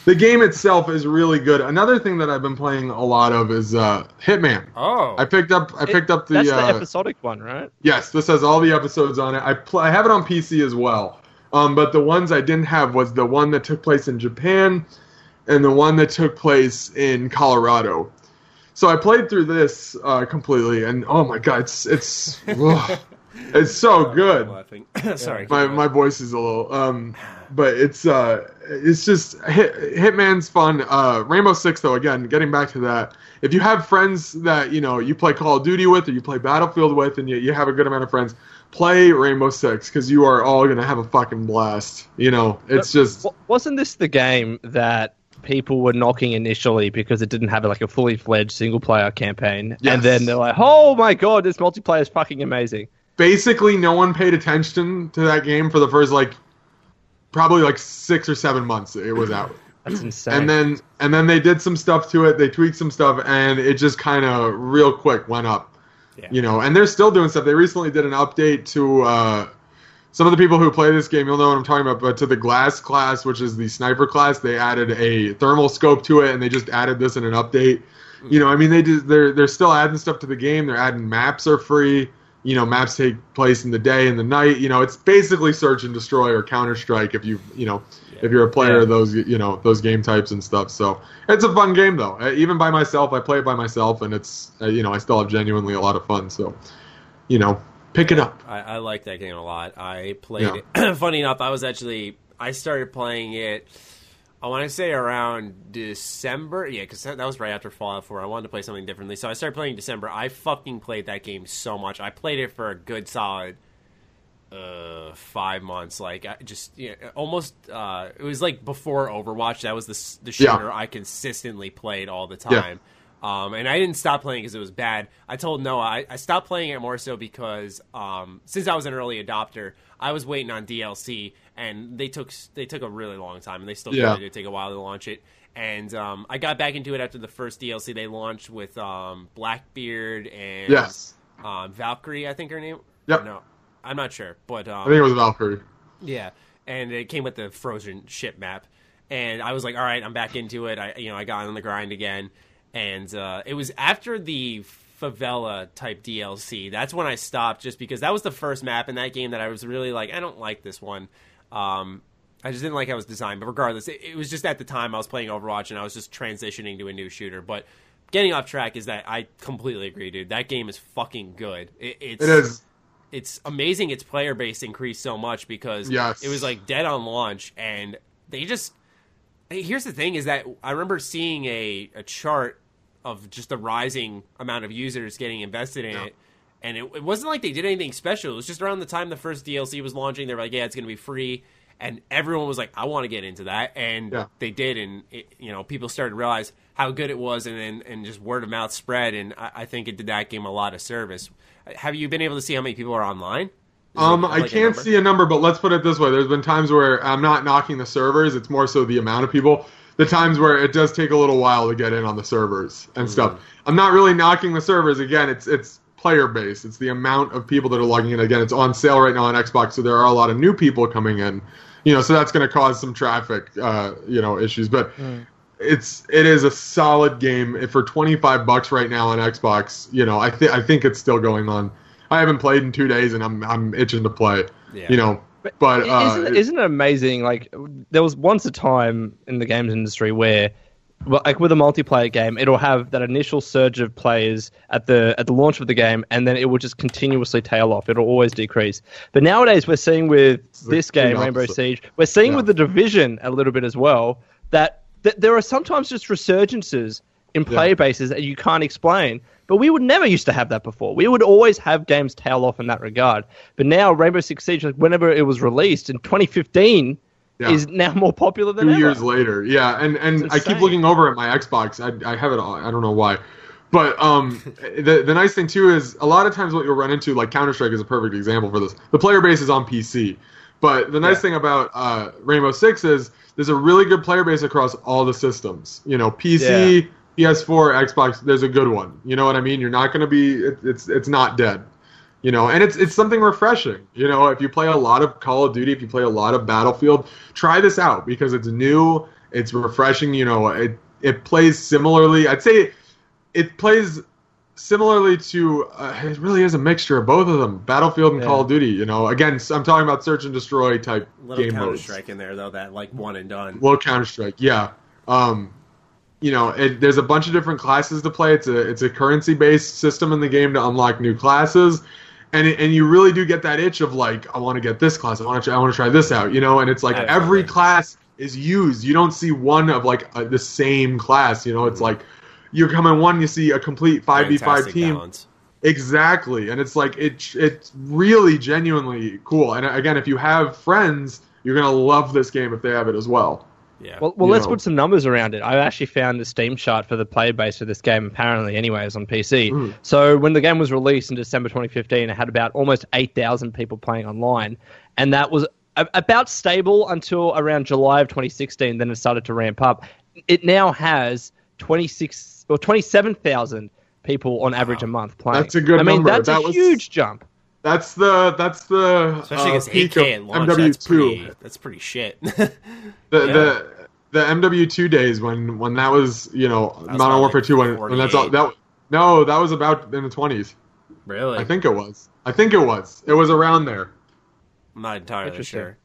The game itself is really good. Another thing that I've been playing a lot of is uh, Hitman. Oh, I picked up. I picked up the. That's uh, the episodic one, right? Yes, this has all the episodes on it. I pl- I have it on PC as well. Um, but the ones I didn't have was the one that took place in Japan, and the one that took place in Colorado. So I played through this uh, completely, and oh my god, it's it's ugh. it's so good. Sorry. My my voice is a little um, but it's uh it's just Hit, Hitman's fun. Uh, Rainbow Six though, again, getting back to that. If you have friends that you know you play Call of Duty with or you play Battlefield with, and you, you have a good amount of friends, play Rainbow Six because you are all gonna have a fucking blast. You know, it's just Wasn't this the game that people were knocking initially because it didn't have like a fully fledged single player campaign, Yes. and then they're like, "Oh my god, this multiplayer is fucking amazing." basically no one paid attention to that game for the first like probably like six or seven months it was out. That's insane. and then and then they did some stuff to it they tweaked some stuff and it just kind of real quick went up Yeah. you know and they're still doing stuff they recently did an update to uh, some of the people who play this game you'll know what i'm talking about but to the Glaz class which is the sniper class they added a thermal scope to it and they just added this in an update You know, I mean, they just, they're they're still adding stuff to the game. They're adding maps are free. You know, maps take place in the day and the night. You know, it's basically search and destroy or Counter Strike if you you know if you're a player Yeah. of those you know those game types and stuff. So it's a fun game though. Uh, Even by myself, I play it by myself, and it's uh, you know I still have genuinely a lot of fun. So you know, pick it up. I, I like that game a lot. I played it. Funny enough, I was actually I started playing it. I want to say around December, yeah, because that, that was right after Fallout 4. I wanted to play something differently, so I started playing December. I fucking played that game so much. I played it for a good solid uh five months like I just yeah, almost uh it was like before overwatch that was the the Yeah. shooter i consistently played all the Yeah. time um and i didn't stop playing because it was bad i told noah I, I stopped playing it more so because um since i was an early adopter i was waiting on dlc and they took they took a really long time and they still Yeah. to take a while to launch it and um i got back into it after the first dlc they launched with um blackbeard and Yes, um valkyrie i think her name Yep. No i'm not sure but um I think it was Valkyrie. yeah, and it came with the frozen ship map, and I was like, all right, I'm back into it. I you know I got on the grind again, and uh, it was after the favela type DLC. That's when I stopped, just because that was the first map in that game that I was really like, I don't like this one. Um, I just didn't like how it was designed. But regardless, it, it was just at the time I was playing Overwatch and I was just transitioning to a new shooter. But getting off track is that I completely agree, dude. That game is fucking good. It, it's It is. It's amazing its player base increased so much because Yes. it was like dead on launch and they just here's the thing is that i remember seeing a, a chart of just the rising amount of users getting invested in Yeah. it and it, it wasn't like they did anything special it was just around the time the first dlc was launching they were like yeah it's going to be free and everyone was like i want to get into that and Yeah. they did and it, you know people started to realize how good it was and then and just word of mouth spread and I, I think it did that game a lot of service have you been able to see how many people are online Um, there, I like, can't number? see a number, but let's put it this way: there's been times where I'm not knocking the servers; it's more so the amount of people. The times where it does take a little while to get in on the servers and Mm. stuff. I'm not really knocking the servers. Again, it's it's player base. It's the amount of people that are logging in. Again, it's on sale right now on Xbox, so there are a lot of new people coming in. You know, so that's going to cause some traffic, uh, you know, issues. But it's it is a solid game If for 25 bucks right now on Xbox. You know, I think I think it's still going on. I haven't played in two days, and I'm I'm itching to play. Yeah. You know, but uh, isn't, isn't it amazing? Like there was once a time in the games industry where, well, like with a multiplayer game, it'll have that initial surge of players at the at the launch of the game, and then it will just continuously tail off. It'll always decrease. But nowadays, we're seeing with this game, Rainbow. Siege, we're seeing Yeah. with the Division a little bit as well that th- there are sometimes just resurgences in player bases that you can't explain. But we would never used to have that before. We would always have games tail off in that regard. But now Rainbow Six Siege, like whenever it was released in 2015, Yeah. is now more popular than two ever. years later. Yeah, and and I keep looking over at my Xbox. I, I have it. on- I don't know why, but um, the the nice thing too is a lot of times what you'll run into, like Counter Strike, is a perfect example for this. The player base is on PC, but the nice Yeah. thing about uh, Rainbow Six is there's a really good player base across all the systems. You know, PC. PS4, Xbox, there's a good one. You know what I mean? You're not going to be. It, it's it's not dead. You know, and it's it's something refreshing. You know, if you play a lot of Call of Duty, if you play a lot of Battlefield, try this out because it's new, it's refreshing. You know, it it plays similarly. I'd say it plays similarly to. Uh, it really is a mixture of both of them, Battlefield and Yeah. Call of Duty. You know, again, i'm talking about search and destroy type little game Counter modes. Strike in there though, that like one and done. Well, Counter Strike, yeah. Um, you know, it, there's a bunch of different classes to play. It's a it's a currency based system in the game to unlock new classes, and it, and you really do get that itch of like, I want to get this class. I want to I want to try this out. You know, and it's like every class is used. You don't see one of like uh, the same class. You know, it's like you come in one, you see a complete five v five team. balance. Exactly, and it's like it it's really genuinely cool. And again, if you have friends, you're gonna love this game if they have it as well. Yeah. Well, well you let's know. put some numbers around it. I actually found the Steam chart for the player base for this game, apparently, anyways, on PC. Mm. So when the game was released in December 2015, it had about almost 8,000 people playing online, and that was a- about stable until around July of 2016. Then it started to ramp up. It now has 26 or 27,000 people on average a month playing. That's a good I mean, number. that's That a was- huge jump. That's the that's the Especially uh, against peak 8K of at launch, that's MW2. pretty, that's pretty shit. The, Yeah. the the MW2 days when when that was you know was Modern about, Warfare like, 2 when, when that's all 48. that no that was about in the 20s. Really? I think it was. I think it was. It was around there. I'm not entirely Interesting. sure.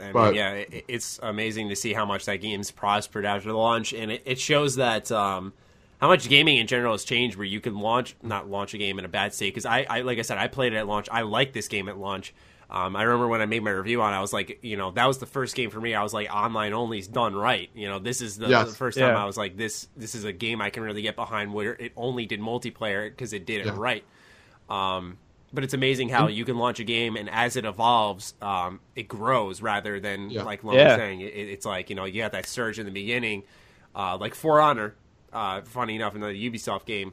I mean, yeah, it, it's amazing to see how much that game's prospered after the launch, and it, it shows that um, how much gaming in general has changed. Where you can launch, not launch a game in a bad state. Because I, I, like I said, I played it at launch. I like this game at launch. Um, I remember when I made my review on, it, I was like, you know, that was the first game for me. I was like, online only is done right. You know, this is the, Yes. the first time Yeah. I was like, this, this is a game I can really get behind. Where it only did multiplayer because it did it right. Um, but it's amazing how you can launch a game and as it evolves, um, it grows rather than Yeah. like Lon Yeah. was saying. It, it's like you know you got that surge in the beginning, uh, like For Honor. Uh, funny enough, another Ubisoft game,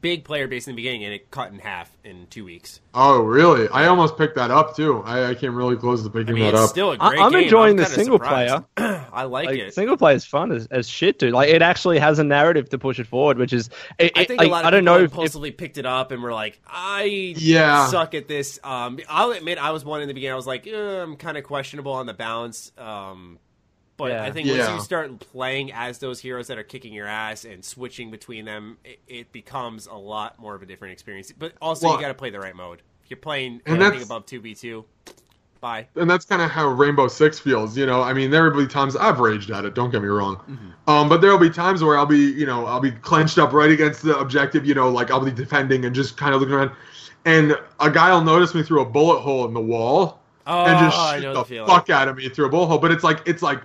big player base in the beginning, and it cut in half in two weeks. Oh really? I almost picked that up too. I, I came really close to I picking mean, that it's up. still a I- great I'm game. enjoying the kinda single surprised. I like, Like, it. single player is fun as, as shit, dude. Like it actually has a narrative to push it forward, which is it, I think like, a lot of I don't people know if, if picked it up and were like, "I Yeah. suck at this." Um, I'll admit, I was one in the beginning. I was like, eh, "I'm kind of questionable on the balance." Um, but Yeah. I think once you start playing as those heroes that are kicking your ass and switching between them, it, it becomes a lot more of a different experience. But also, Well- you got to play the right mode. If you're playing And anything above two v two, bye. and that's kind of how Rainbow Six feels. You know, I mean, there will be times I've raged at it. Don't get me wrong, Mm-hmm. um, but there will be times where I'll be, you know, I'll be clenched up right against the objective. You know, like I'll be defending and just kind of looking around, and a guy will notice me through a bullet hole in the wall Oh, and just I shoot know the, the fuck out of me through a bullet hole. But it's like it's like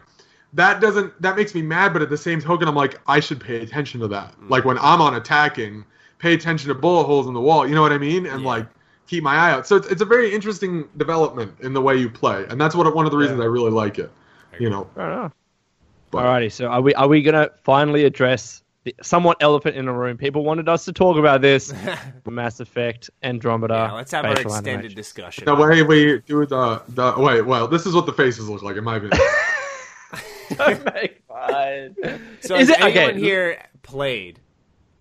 that doesn't that makes me mad. But at the same token, I'm like I should pay attention to that. Mm. Like when I'm on attacking, pay attention to bullet holes in the wall. You know what I mean? And Yeah. like keep my eye out. So it's, it's a very interesting development in the way you play, and that's what one of the reasons Yeah. I really like it. You know, I don't know. But- Alrighty, so are we are we gonna finally address the somewhat elephant in the room? People wanted us to talk about this. Mass Effect, Andromeda. yeah, let's have our facial extended animation. discussion. the way we do the the wait, well, this is what the faces look like in my opinion. Don't make fun. So Is has it- anyone okay. here played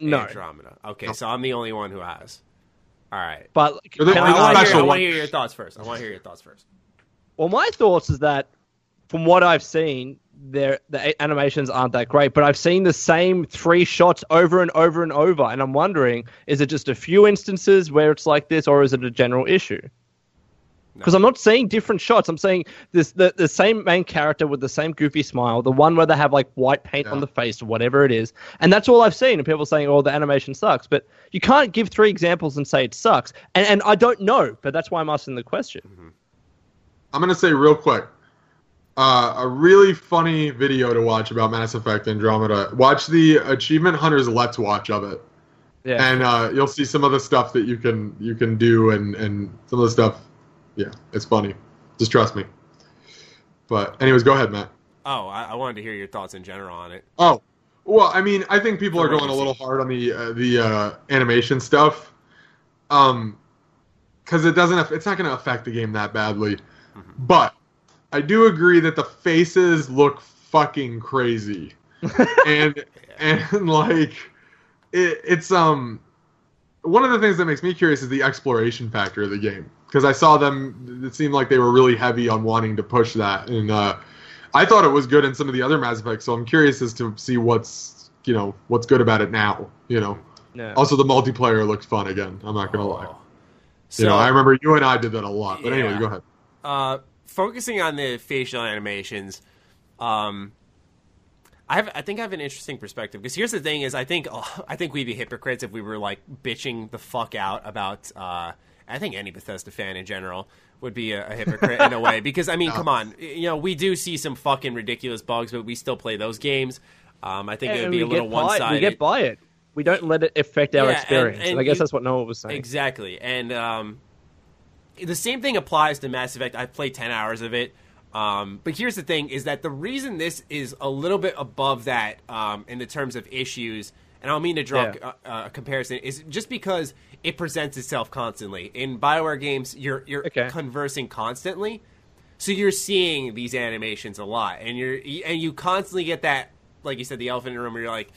No, Andromeda? Okay, so I'm the only one who has. All right. but You're can I, I want to hear, I special wanna one. hear your thoughts first. I want to hear your thoughts first. Well, my thoughts is that from what I've seen, their the animations aren't that great, but I've seen the same three shots over and over and over, and I'm wondering, is it just a few instances where it's like this, or is it a general issue? Because I'm not seeing different shots. I'm seeing this the, the same main character with the same goofy smile, the one where they have like white paint on the face or whatever it is, and that's all I've seen. And people saying, "Oh, the animation sucks," but you can't give three examples and say it sucks. And and I don't know, but that's why I'm asking the question. I'm gonna say real quick, uh, a really funny video to watch about Mass Effect Andromeda. Watch the Achievement Hunters Let's Watch of it, Yeah. and uh, you'll see some of the stuff that you can you can do, and and some of the stuff. Yeah, it's funny. Just trust me. But anyways, go ahead, Matt. Oh, I, I wanted to hear your thoughts in general on it. Oh, well, I mean, I think people For are going a little hard on the uh, the uh, animation stuff, um, because it doesn't. It's not going to affect the game that badly. But I do agree that the faces look fucking crazy, and and like it, it's um one of the things that makes me curious is the exploration factor of the game because I saw them. It seemed like they were really heavy on wanting to push that, and uh, I thought it was good in some of the other Mass Effects. So I'm curious as to see what's you know what's good about it now. You know. Yeah. Also, the multiplayer looked fun again. I'm not gonna lie. Oh. You know, I remember you and I did that a lot. But anyway, go ahead. uh, focusing on the facial animations, um, I have I think I have an interesting perspective because here's the thing: is I think I think we'd be hypocrites if we were like bitching the fuck out about. Uh, I think any Bethesda fan in general would be a, a hypocrite in a way because I mean, come on, you know, we do see some fucking ridiculous bugs, but we still play those games. Um, I think it would be a little one sided. We get by it. We don't let it affect our Yeah, experience. And, and I guess you- that's what Noah was saying. Exactly, and um, the same thing applies to Mass Effect. I've played ten hours of it, um, but here's the thing: is that the reason this is a little bit above that um, in the terms of issues, and I don't mean to draw Yeah. a, a comparison, is just because it presents itself constantly in Bioware games. You're you're Okay. conversing constantly, so you're seeing these animations a lot, and you're and you constantly get that, like you said, the elephant in the room. Where you're like,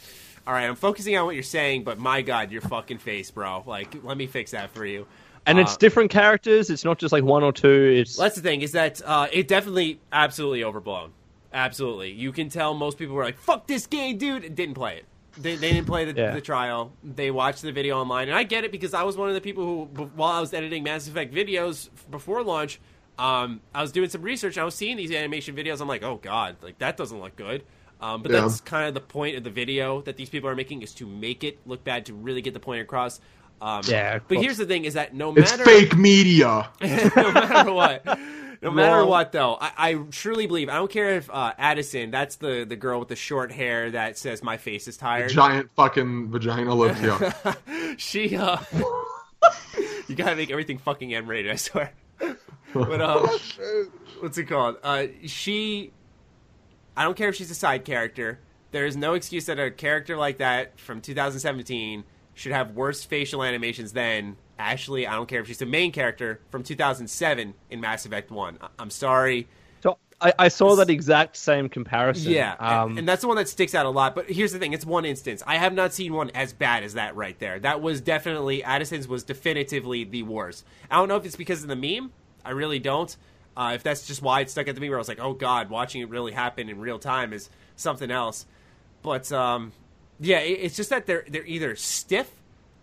all right, I'm focusing on what you're saying, but my God, your fucking face, bro. Like, let me fix that for you. And it's Uh, different characters. It's not just like one or two. It's that's the thing is that uh, it definitely absolutely overblown. Absolutely. You can tell most people were like, "Fuck this game, dude," and didn't play it. They, they didn't play the, Yeah. the trial. They watched the video online, and I get it because I was one of the people who, while I was editing Mass Effect videos before launch, um, I was doing some research. and I was seeing these animation videos. I'm like, "Oh God, like that doesn't look good." Um, but Yeah. that's kind of the point of the video that these people are making is to make it look bad to really get the point across. Um, Yeah, but course. here's the thing: is that no It's matter fake media. no matter what. No matter Wrong. what, though, I, I truly believe. I don't care if uh, Addison, that's the the girl with the short hair that says my face is tired. Giant fucking vagina lips. Yeah. she, uh, you gotta make everything fucking M rated. I swear. But um, what's it called? Uh, she, I don't care if she's a side character. There is no excuse that a character like that from 2017 should have worse facial animations than Ashley. I don't care if she's the main character from 2007 in Mass Effect One. I- I'm sorry. So I, I saw that exact same comparison. Yeah, and- Um, and, that's the one that sticks out a lot. But here's the thing: it's one instance. I have not seen one as bad as that right there. That was definitely Addison's was definitively the worst. I don't know if it's because of the meme. I really don't. Uh, if that's just why it stuck at the meme, where I was like, "Oh God, watching it really happen in real time is something else." But um, yeah, it, it's just that they're they're either stiff,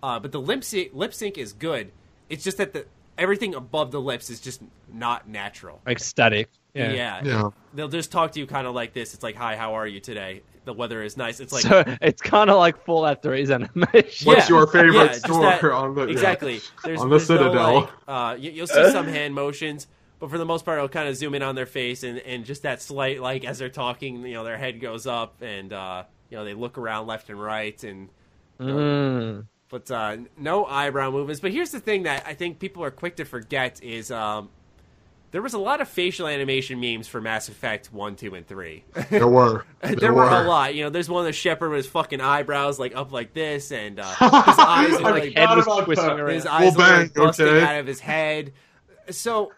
uh, but the lip sync, lip sync is good. It's just that the everything above the lips is just not natural. ecstatic. Yeah. Yeah. Yeah. They'll just talk to you kind of like this. It's like, "Hi, how are you today? The weather is nice." It's like, so it's kind of like full Fallout 3's animation. What's your favorite yeah, store that- on the yeah. exactly? There's, on the there's no, Citadel? like, uh, you, you'll see some hand motions, but for the most part, it'll kind of zoom in on their face and, and just that slight, like as they're talking, you know, their head goes up and uh, you know they look around left and right and Mm. But uh, no eyebrow movements. But here's the thing that I think people are quick to forget is um, there was a lot of facial animation memes for Mass Effect one, two, and three. There were. There, were. a lot. You know, there's one of the Shepard with his fucking eyebrows like up like this, and uh, his eyes are I like head was twisting around. his eyes Well, are like bang, busting okay. out of his head. So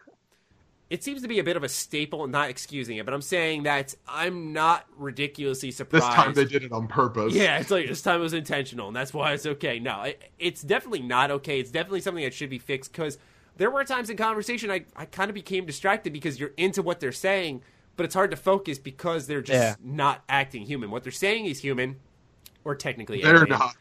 it seems to be a bit of a staple. Not excusing it, but I'm saying that I'm not ridiculously surprised. This time they did it on purpose. Yeah, it's like this time it was intentional, and that's why it's okay. No, it, it's definitely not okay. It's definitely something that should be fixed because there were times in conversation I, I kind of became distracted because you're into what they're saying, but it's hard to focus because they're just Yeah. not acting human. What they're saying is human, or technically They're alien. not.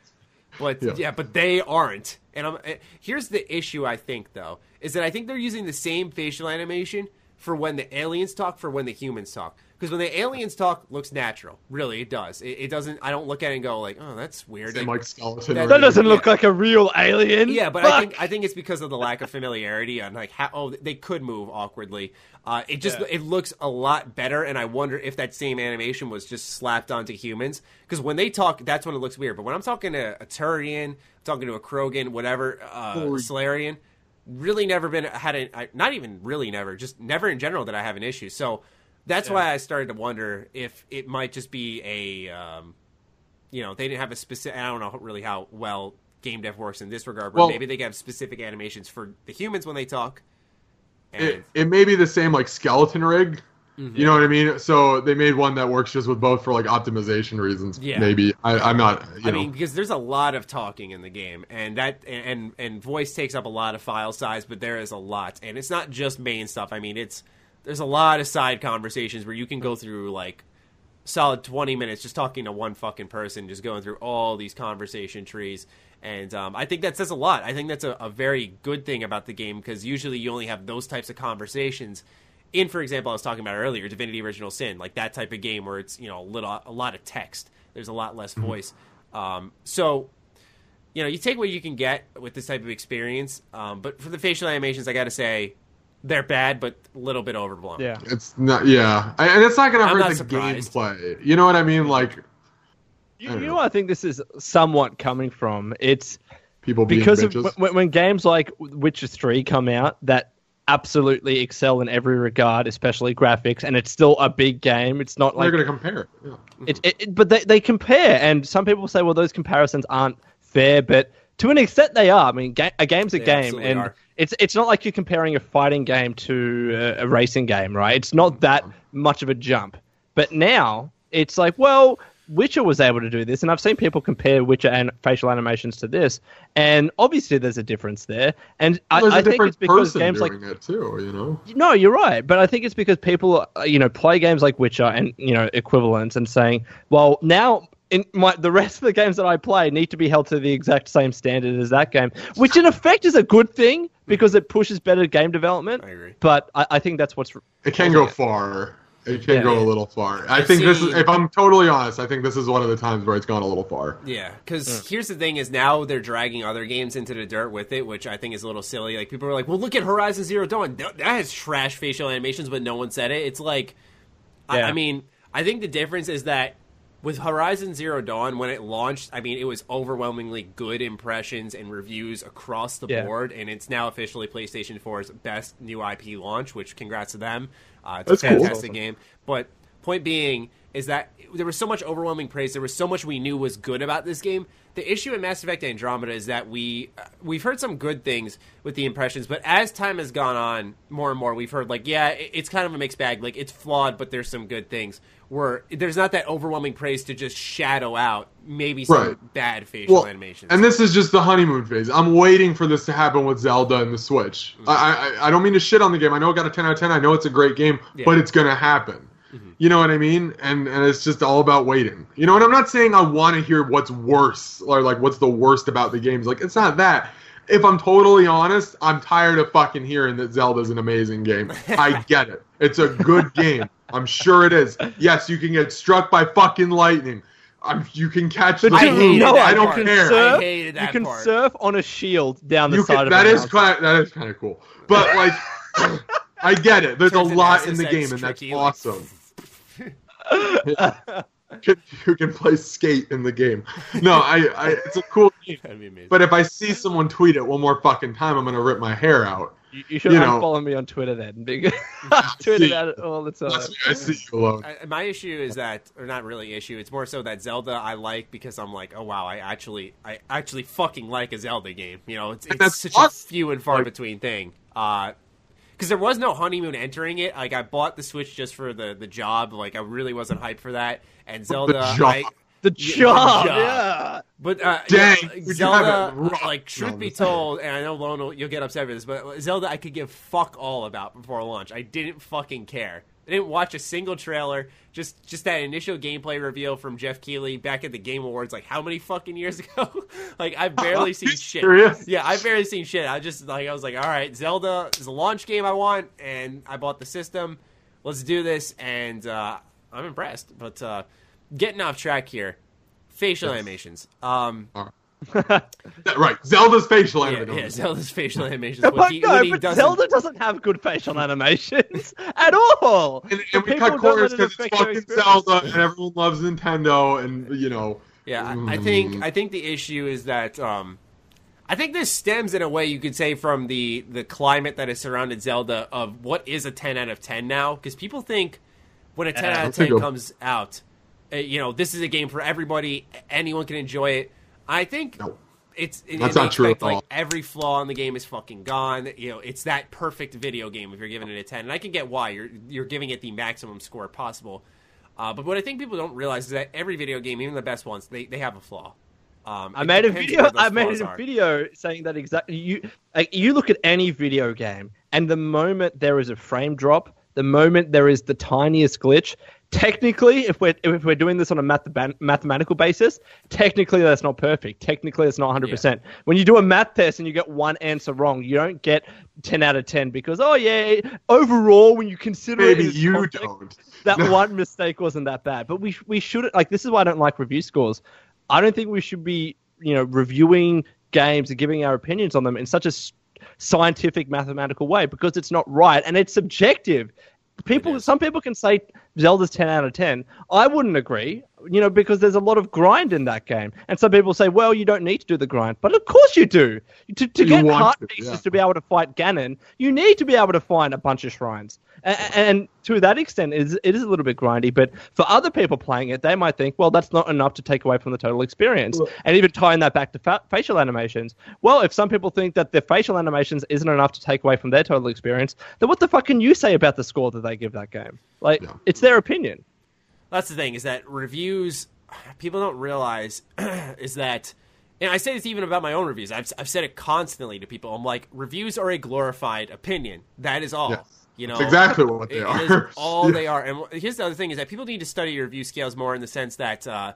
But yeah. Yeah. but they aren't. And I'm, eh, here's the issue. I think though is that I think they're using the same facial animation for when the aliens talk for when the humans talk. Because when the aliens talk, looks natural. Really, it does. It, it doesn't. I don't look at it and go like, oh, that's weird. Like, like skeleton. That- That doesn't look Yeah. like a real alien. yeah, but Fuck. I think I think it's because of the lack of familiarity and like how oh they could move awkwardly. Uh, it just Yeah. it looks a lot better, and I wonder if that same animation was just slapped onto humans. Because when they talk, that's when it looks weird. But when I'm talking to a Turian, talking to a Krogan, whatever, uh, Salarian, really never been had a not even really never, just never in general that I have an issue. So that's why I started to wonder if it might just be a um, you know, they didn't have a specific. I don't know really how well game dev works in this regard, but Well- maybe they have specific animations for the humans when they talk. And it, it may be the same like skeleton rig. Mm-hmm. You know what I mean? So they made one that works just with both for like optimization reasons. Yeah. Maybe I, I'm not. You I know. mean, because there's a lot of talking in the game, and that and and voice takes up a lot of file size, but there is a lot, and it's not just main stuff. I mean, it's there's a lot of side conversations where you can go through like solid 20 minutes just talking to one fucking person, just going through all these conversation trees. And um, I think that says a lot. I think that's a, a very good thing about the game because usually you only have those types of conversations. In, for example, I was talking about earlier, Divinity: Original Sin, like that type of game where it's you know a little a lot of text. There's a lot less voice. Um, so you know, you take what you can get with this type of experience. Um, but for the facial animations, I got to say, they're bad, but a little bit overblown. Yeah. it's not. Yeah, I, and it's not going to I'm hurt not the surprised. gameplay. You know what I mean? Like You, I you know. know what I think this is somewhat coming from? It's people being because of, when, when games like Witcher 3 come out that absolutely excel in every regard, especially graphics, and it's still a big game. It's not like They're going to compare. it. Yeah. Mm-hmm. it, it, it- but they, they compare, and some people say, well, those comparisons aren't fair, but to an extent they are. I mean, ga- a game's a They game, and are. it's it's not like you're comparing a fighting game to a, a racing game, right? It's not that mm-hmm. much of a jump. But now it's like, well, Witcher was able to do this, and I've seen people compare Witcher and facial animations to this, and obviously there's a difference there. And I, There's a I think it's because games like it too. You know. no, you're right, but I think it's because people, uh, you know, play games like Witcher and you know equivalents, and saying, well, now in my the rest of the games that I play need to be held to the exact same standard as that game, which in effect is a good thing because it pushes better game development. I agree. But I, I think that's what's It can go far. It can Yeah. go a little far. I think this Is, if I'm totally honest, I think this is one of the times where it's gone a little far. Yeah, because mm. here's the thing: is now they're dragging other games into the dirt with it, which I think is a little silly. Like people are like, "Well, look at Horizon Zero Dawn. That that has trash facial animations, but no one said it." It's like, I, I mean, I think the difference is that with Horizon Zero Dawn, when it launched, I mean, it was overwhelmingly good impressions and reviews across the Yeah. board, and it's now officially PlayStation 4's best new IP launch. Which, congrats to them. Uh, it's That's a cool. fantastic game. But point being is that there was so much overwhelming praise. There was so much we knew was good about this game. The issue in Mass Effect Andromeda is that we uh, we've heard some good things with the impressions, but as time has gone on, more and more we've heard like, yeah, it- it's kind of a mixed bag. Like it's flawed, but there's some good things. Where there's not that overwhelming praise to just shadow out maybe some Right. bad facial Well, animations. and this is just the honeymoon phase. I'm waiting for this to happen with Zelda and the Switch. Mm-hmm. I, I I don't mean to shit on the game. I know it got a 10 out of 10. I know it's a great game, Yeah. but it's gonna happen. You know what I mean? And and it's just all about waiting. You know, and I'm not saying I want to hear what's worse or like what's the worst about the games. Like it's not that. If I'm totally honest, I'm tired of fucking hearing that Zelda's an amazing game. I get it. It's a good game. I'm sure it is. Yes, you can get struck by fucking lightning. I'm, you can catch the But I you hated know that I don't part. care. surf, I hated that you can part. surf on a shield down the You side can, of that a mountain. kind that is kind of cool. But like, I get it. There's a Turns into lot in the game, and that's tricky, like- awesome. Can- you can play skate in the game. No, I, I it's a cool game. That'd be amazing. But if I see someone tweet it one more fucking time, I'm gonna rip my hair out. You, you should you know- unfollow me on Twitter then, because I tweet See. about all the time. Trust me, I see you alone. I, my issue is that, or not really issue. It's more so that Zelda I like because I'm like, oh wow, I actually, I actually fucking like a Zelda game. You know, it's, it's such awesome. a few and far Like- between thing. Uh, because there was no honeymoon entering it. Like I bought the Switch just for the the job. Like I really wasn't hyped for that. And Zelda, job. I, the Yeah, job, job. yeah. But uh, Dang, yeah, would you have Zelda, like truth No, be told, and I know Lone, you'll get upset with this, but Zelda, I could give fuck all about before launch. I didn't fucking care. I didn't watch a single trailer. Just just that initial gameplay reveal from Geoff Keighley back at the Game Awards, like how many fucking years ago? like I've barely seen shit. serious? Yeah, I've barely seen shit. I just like I was like, all right, Zelda is a launch game I want, and I bought the system. Let's do this, and uh, I'm impressed. But uh, getting off track here, facial animations. Um, That- right, Zelda's facial yeah, yeah, Zelda's facial animations. But when he- no, when he but doesn't- Zelda doesn't have good facial animations at all. And, and we people cut don't corners let it because it's fucking. Zelda, and everyone loves Nintendo, and you know. Yeah, I, I think. I think the issue is that um, I think this stems in a way you could say from the the climate that has surrounded Zelda of what is a ten out of ten now because people think when a ten Yeah, out of ten comes out, uh, you know this is a game for everybody, anyone can enjoy it. I think No. it's it, That's in not true respect, at all. Like every flaw in the game is fucking gone. You know, it's that perfect video game if you're giving it a ten, and I can get why you're you're giving it the maximum score possible. Uh, but what I think people don't realize is that every video game, even the best ones, they, they have a flaw. Um, I made a video. I made a are. video saying that exactly. You like you look at any video game, and the moment there is a frame drop, the moment there is the tiniest glitch, technically, if we're if we're doing this on a math, mathematical basis, technically that's not perfect. Technically, it's not 100. percent When you do a math test and you get one answer wrong, you don't get 10 out of 10 because oh yeah, overall when you consider Maybe you context, don't. that No. one mistake wasn't that bad. But we we shouldn't like this is why I don't like review scores. I don't think we should be you know reviewing games and giving our opinions on them in such a scientific mathematical way because it's not right and it's subjective. People, is. some people can say Zelda's ten out of ten. I wouldn't agree, you know, because there's a lot of grind in that game, and some people say, well, you don't need to do the grind, but of course you do. To, to You get heart to, pieces yeah. to be able to fight Ganon, you need to be able to find a bunch of shrines. And, and to that extent, it is, it is a little bit grindy. But for other people playing it, they might think, well, that's not enough to take away from the total experience. Well- and even tying that back to fa- facial animations, well, if some people think that the facial animations isn't enough to take away from their total experience, then what the fuck can you say about the score that they give that game? Like, Yeah. it's their opinion. That's the thing is that reviews. people don't realize is that, and I say this even about my own reviews. I've I've said it constantly to people. I'm like, reviews are a glorified opinion. That is all. Yes. You know, That's exactly what they it- are. It is all Yeah. they are. And here's the other thing: is that people need to study your review scales more in the sense that uh,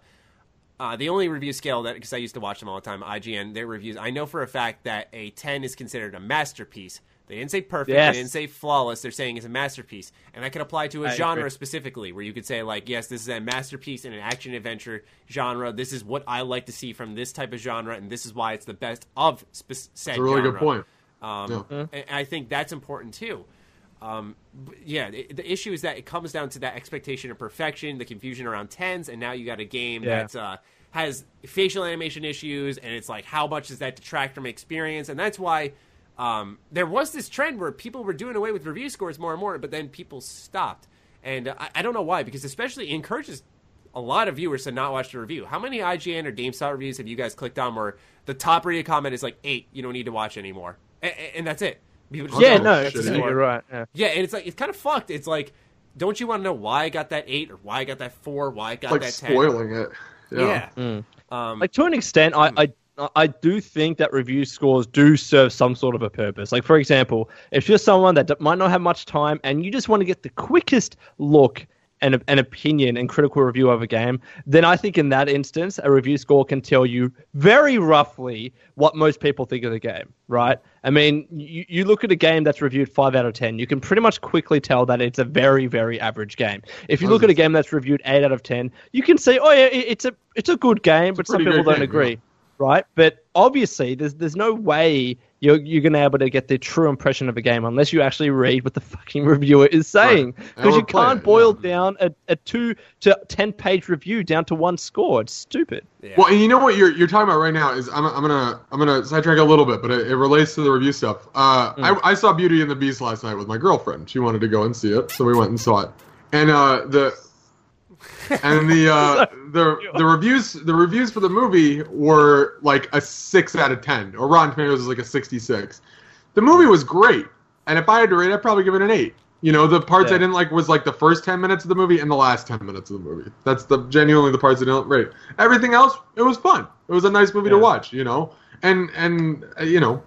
uh, the only review scale that because I used to watch them all the time, IGN, their reviews. I know for a fact that a 10 is considered a masterpiece. They didn't say perfect. Yes. They didn't say flawless. They're saying it's a masterpiece, and that could apply to a I genre agree. specifically, where you could say like, yes, this is a masterpiece in an action adventure genre. This is what I like to see from this type of genre, and this is why it's the best of spe- said That's a really genre. good point. Um, Yeah. and I think that's important too. Um, yeah, the, the issue is that it comes down to that expectation of perfection, the confusion around tens, and now you got a game Yeah. that uh, has facial animation issues, and it's like, how much does that detract from experience? And that's why um, there was this trend where people were doing away with review scores more and more, but then people stopped. And uh, I, I don't know why, because especially it encourages a lot of viewers to not watch the review. How many IGN or GameSpot reviews have you guys clicked on where the top rated comment is like eight, you don't need to watch anymore, and, and that's it. People Yeah, no, shit, you're right. Yeah. yeah, and it's like it's kind of fucked. It's like, don't you want to know why I got that eight or why I got that four, why I got like that ten? spoiling it. Yeah. Yeah. Um, Like to an extent, I, I I do think that review scores do serve some sort of a purpose. Like for example, if you're someone that might not have much time and you just want to get the quickest look and an opinion and critical review of a game, then I think in that instance, a review score can tell you very roughly what most people think of the game, right? I mean, you, you look at a game that's reviewed 5 out of 10, you can pretty much quickly tell that it's a very, very average game. If you look at a game that's reviewed 8 out of 10, you can say, oh, yeah, it- it's a, it's a good game, but some people don't game, agree yeah. Right? But obviously, there's there's no way you're you're gonna be able to get the true impression of a game unless you actually read what the fucking reviewer is saying. Because Or you can't it, boil yeah. down a, a two to ten page review down to one score. It's stupid. yeah. Well, and you know what you're you're talking about right now is I'm, I'm gonna I'm gonna sidetrack a little bit, but it, it relates to the review stuff. Uh, Hmm. I, I saw Beauty and the Beast last night with my girlfriend. She wanted to go and see it, so we went and saw it. And uh, the and the uh, the the reviews the reviews for the movie were like a six out of ten, or Rotten Tomatoes is like a sixty six. The movie was great, and if I had to rate, I'd probably give it an eight. You know, the parts I didn't like was like the first ten minutes of the movie and the last ten minutes of the movie. That's the genuinely the parts I didn't rate. Everything else, it was fun. It was a nice movie to watch. You know, and and uh, you know,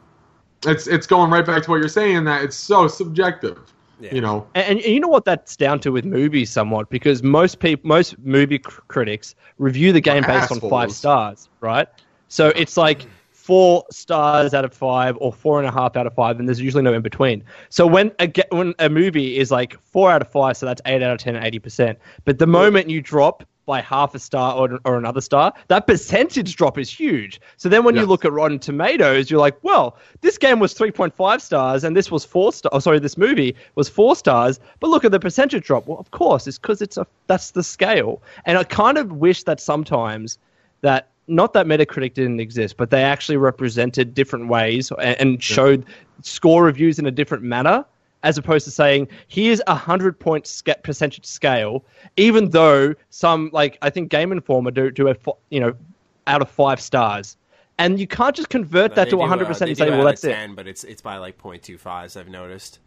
it's it's going right back to what you're saying that it's so subjective. Yeah. You know, And, and you know what that's down to with movies somewhat because most people, most movie cr- critics review the game based on five stars, right? So it's like four stars out of five or four and a half out of five, and there's usually no in between. So when a when a movie is like four out of five, so that's eight out of ten, eighty percent. But the moment you drop by half a star or, or another star, that percentage drop is huge. So then when you look at Rotten Tomatoes, you're like, well, this game was 3.5 stars and this was four stars. Oh, sorry, this movie was four stars, but look at the percentage drop. Well, of course, it's because it's a that's the scale. And I kind of wish that sometimes that not that Metacritic didn't exist, but they actually represented different ways and, and showed score reviews in a different manner as opposed to saying here's a hundred point sca- percentage scale, even though some like I think Game Informer do do a you know out of five stars, and you can't just convert that to do, one hundred uh, percent they and say, well, that's of it. 10, But it's it's by like 0.25s. I've noticed.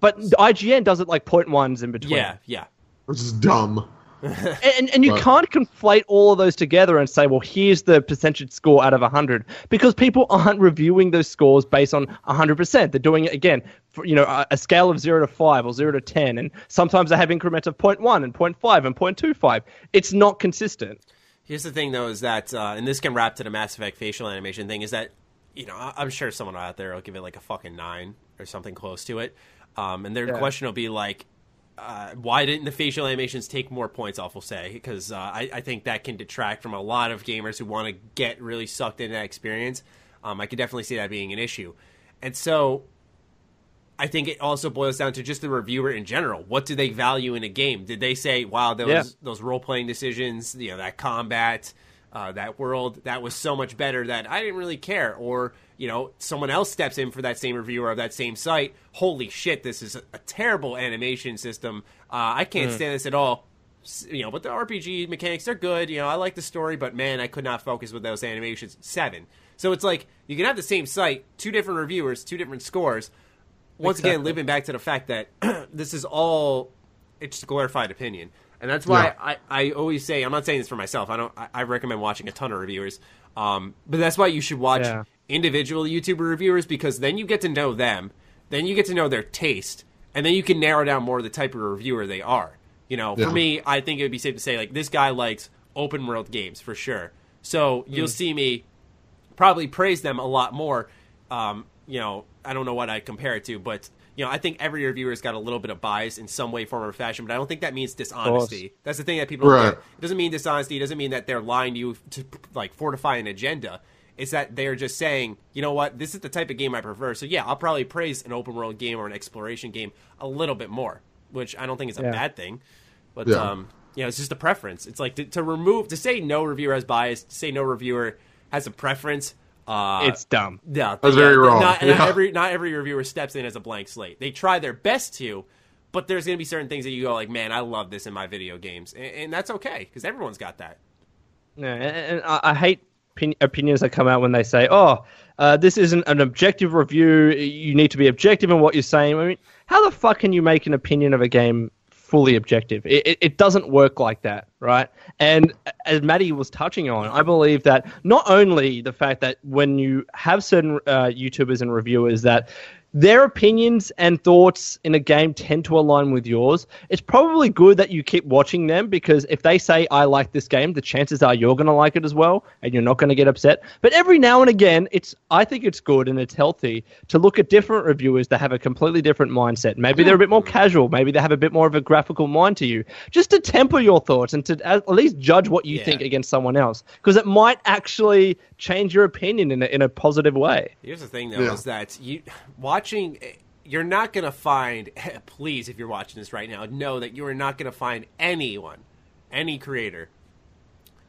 But IGN does it like point ones in between. Yeah, yeah. which is dumb. And, and you Right. can't conflate all of those together and say, well, here's the percentage score out of 100, because people aren't reviewing those scores based on 100%. They're doing it again, for, you know, a, a scale of 0 to 5 or 0 to 10, and sometimes they have increments of 0.1 and 0.5 and 0.25. It's not consistent. Here's the thing, though, is that, uh, and this can wrap to the Mass Effect facial animation thing, is that, you know, I- I'm sure someone out there will give it like a fucking nine or something close to it. Um, and their Yeah. question will be like, uh, why didn't the facial animations take more points off, we'll say? Because uh, I, I think that can detract from a lot of gamers who want to get really sucked into that experience. Um, I could definitely see that being an issue. And so I think it also boils down to just the reviewer in general. What do they value in a game? Did they say, "Wow, those Yeah. those role playing decisions, you know, that combat, uh, that world, that was so much better that I didn't really care," or you know, someone else steps in for that same reviewer of that same site. Holy shit, this is a, a terrible animation system. Uh, I can't stand this at all. You know, but the RPG mechanics they're good. You know, I like the story, but man, I could not focus with those animations. Seven. So it's like you can have the same site, two different reviewers, two different scores once again Exactly. living back to the fact that this is all it's a glorified opinion and that's why Yeah. I, I always say I'm not saying this for myself. I don't. I, I recommend watching a ton of reviewers, um, but that's why you should watch Yeah. Individual YouTuber reviewers because then you get to know them, then you get to know their taste, and then you can narrow down more the type of reviewer they are. You know, Yeah. for me, I think it would be safe to say like this guy likes open world games for sure. So you'll see me probably praise them a lot more. Um, you know, I don't know what I compare it to, but you know, I think every reviewer's got a little bit of bias in some way, form, or fashion. But I don't think that means dishonesty. That's the thing that people Right. It doesn't mean dishonesty. It doesn't mean that they're lying to you to like fortify an agenda. It's that they're just saying, you know what, this is the type of game I prefer. So yeah, I'll probably praise an open world game or an exploration game a little bit more, which I don't think is a Yeah. bad thing. But Yeah. um, you know, it's just a preference. It's like to, to remove to say no reviewer has bias, to say no reviewer has a preference. Uh, it's dumb. yeah, That's yeah, very wrong. Not, Yeah. not every not every reviewer steps in as a blank slate. They try their best to, but there's going to be certain things that you go like, man, I love this in my video games, and, and that's okay because everyone's got that. Yeah, and and I, I hate opin- opinions that come out when they say, "Oh, uh, this isn't an objective review. You need to be objective in what you're saying." I mean, how the fuck can you make an opinion of a game fully objective? It, it, it doesn't work like that, right? And as Maddie was touching on, I believe that not only the fact that when you have certain uh, YouTubers and reviewers that their opinions and thoughts in a game tend to align with yours. It's probably good that you keep watching them because if they say, I like this game, the chances are you're going to like it as well and you're not going to get upset. But every now and again, it's I think it's good and it's healthy to look at different reviewers that have a completely different mindset. Maybe they're a bit more casual. Maybe they have a bit more of a graphical mind to you. Just to temper your thoughts and to at least judge what you Yeah. think against someone else because it might actually change your opinion in a, in a positive way. Here's the thing, though, Yeah. is that you watching. You're not going to find. Please, if you're watching this right now, know that you are not going to find anyone, any creator,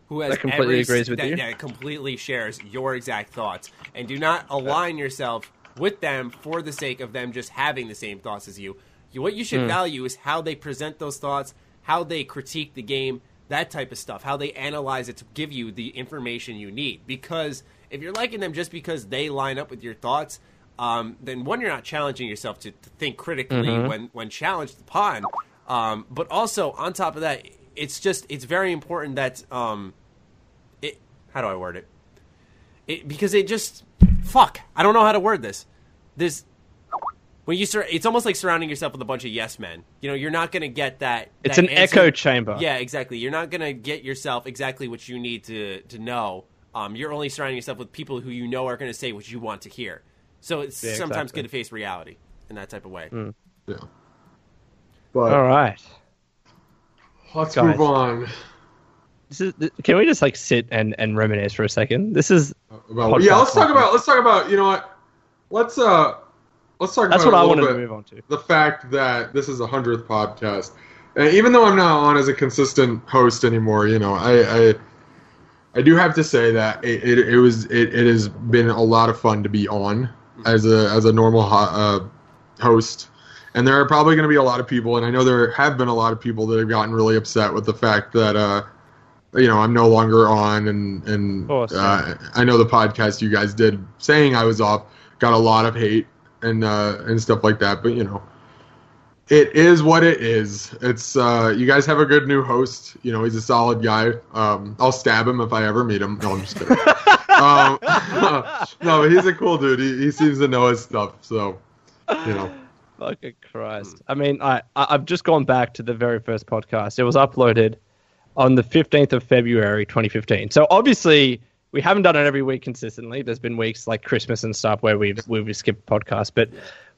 who has That completely every- agrees with that, you? That completely shares your exact thoughts, and do not align yourself with them for the sake of them just having the same thoughts as you. what you should Hmm. value is how they present those thoughts, how they critique the game, that type of stuff, how they analyze it to give you the information you need. Because if you're liking them just because they line up with your thoughts, um, then one, you're not challenging yourself to, to think critically Mm-hmm. when when challenged upon. Um, but also on top of that, it's just it's very important that um, it. How do I word it? It because it just fuck. I don't know how to word this. This when you sur- it's almost like surrounding yourself with a bunch of yes men. You know, you're not going to get that. It's that an answer- echo chamber. Yeah, exactly. You're not going to get yourself exactly what you need to to know. Um, you're only surrounding yourself with people who you know are going to say what you want to hear. So it's Yeah, sometimes exactly. good to face reality in that type of way. Yeah. But All right. let's Guys. move on. This is, can we just like sit and, and reminisce for a second? This is About, yeah, let's talk Podcast. about let's talk about you know what? Let's uh let's talk that's about what a I little wanted to move on to. the fact that this is a hundredth podcast. And even though I'm not on as a consistent host anymore, you know, I I, I do have to say that it, it, it was it, it has been a lot of fun to be on as a as a normal ho- uh, host. And there are probably going to be a lot of people, and I know there have been a lot of people that have gotten really upset with the fact that uh, you know I'm no longer on, and and course, uh, I know the podcast you guys did saying I was off got a lot of hate and uh, and stuff like that. But you know, it is what it is. It's uh, you guys have a good new host. You know, he's a solid guy. Um, I'll stab him if I ever meet him. No, I'm just kidding. um, no, but he's a cool dude. He, he seems to know his stuff. So you know, Fucking Christ. I mean, I, I've just gone back to the very first podcast. It was uploaded on the 15th of February 2015. So obviously, we haven't done it every week consistently. There's been weeks like Christmas and stuff where we've, we've skipped podcasts. But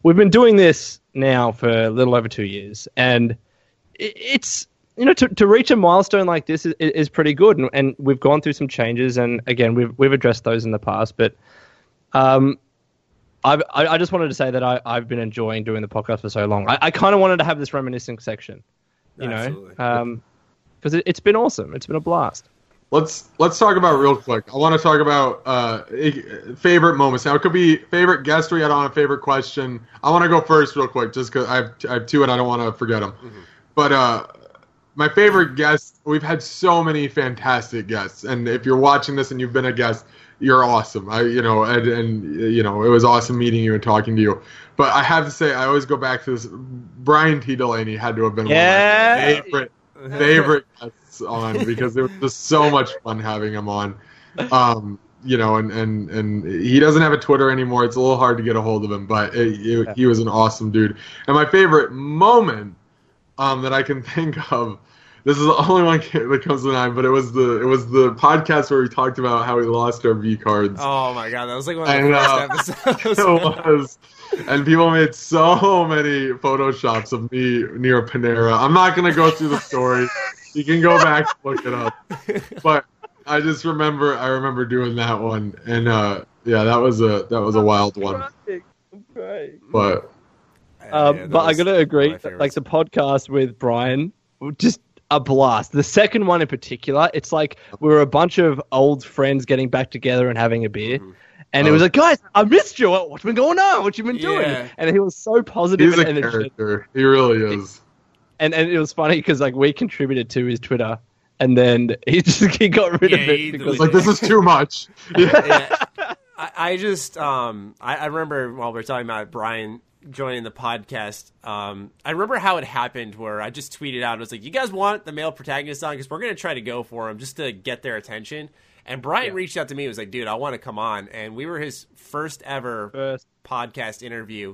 we've been doing this now for a little over two years. And it, it's, you know, to, to reach a milestone like this is, is pretty good. And, and we've gone through some changes. And again, we've, we've addressed those in the past. But um, I've, I, I just wanted to say that I, I've been enjoying doing the podcast for so long. I, I kind of wanted to have this reminiscing section, you Absolutely. know, because it, it's been awesome. It's been a blast. let's let's talk about real quick. I want to talk about uh, favorite moments. Now it could be favorite guest we had on, a favorite question. I want to go first, real quick, just because I have I have two and I don't want to forget them. But uh, my favorite guest, we've had so many fantastic guests, and if you're watching this and you've been a guest, you're awesome. I you know and, and you know it was awesome meeting you and talking to you. But I have to say, I always go back to this. Brian T. Delaney had to have been Yeah. one of my favorite favorite guests on because it was just so much fun having him on. Um, you know, and, and, and he doesn't have a Twitter anymore. It's a little hard to get a hold of him, but it, it, he was an awesome dude. And my favorite moment um, that I can think of, this is the only one that comes to mind, but it was the it was the podcast where we talked about how we lost our V cards. Oh my god, that was like one of the And, first uh, episodes. it was. And people made so many photoshops of me near Panera. I'm not gonna go through the story. You can go back and look it up. But I just remember I remember doing that one, and uh, yeah, that was a that was a wild one. But Um, Yeah, but I was gotta agree, like the podcast with Brian, just a blast. The second one in particular, it's like we were a bunch of old friends getting back together and having a beer. Mhm. And it Oh. was like, guys, I missed you. What- What's been going on? What you been doing? Yeah. And he was so positive he's a and energetic. character. He really is. And and it was funny because like we contributed to his Twitter, and then he just he got rid Yeah, of it because like this is too much. Yeah. yeah. I, I just um I, I remember while we are talking about Brian joining the podcast, um I remember how it happened where I just tweeted out I was like, You guys want the male protagonist on because we're gonna try to go for him just to get their attention. And Brian reached out to me and was like, dude, I want to come on. And we were his first ever first. podcast interview.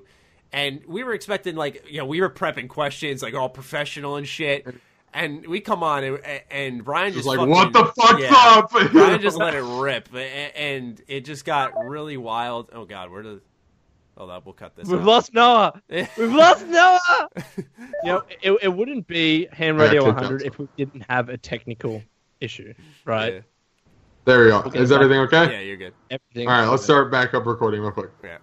And we were expecting like you know we were prepping questions like all professional and shit. And we come on and, and Brian just Just like fucking- what the fuck's yeah. up? Brian just let it rip, a- and it just got really wild. Oh God, where did? Oh, that we'll cut this. We've out. lost Noah. We've lost Noah. you know, it, it wouldn't be Ham Radio kick 100 if we didn't have a technical issue, right? Yeah. There we go. Okay, Is back- everything okay? Yeah, you're good. Everything. All right, let's start back up recording real quick. Yeah.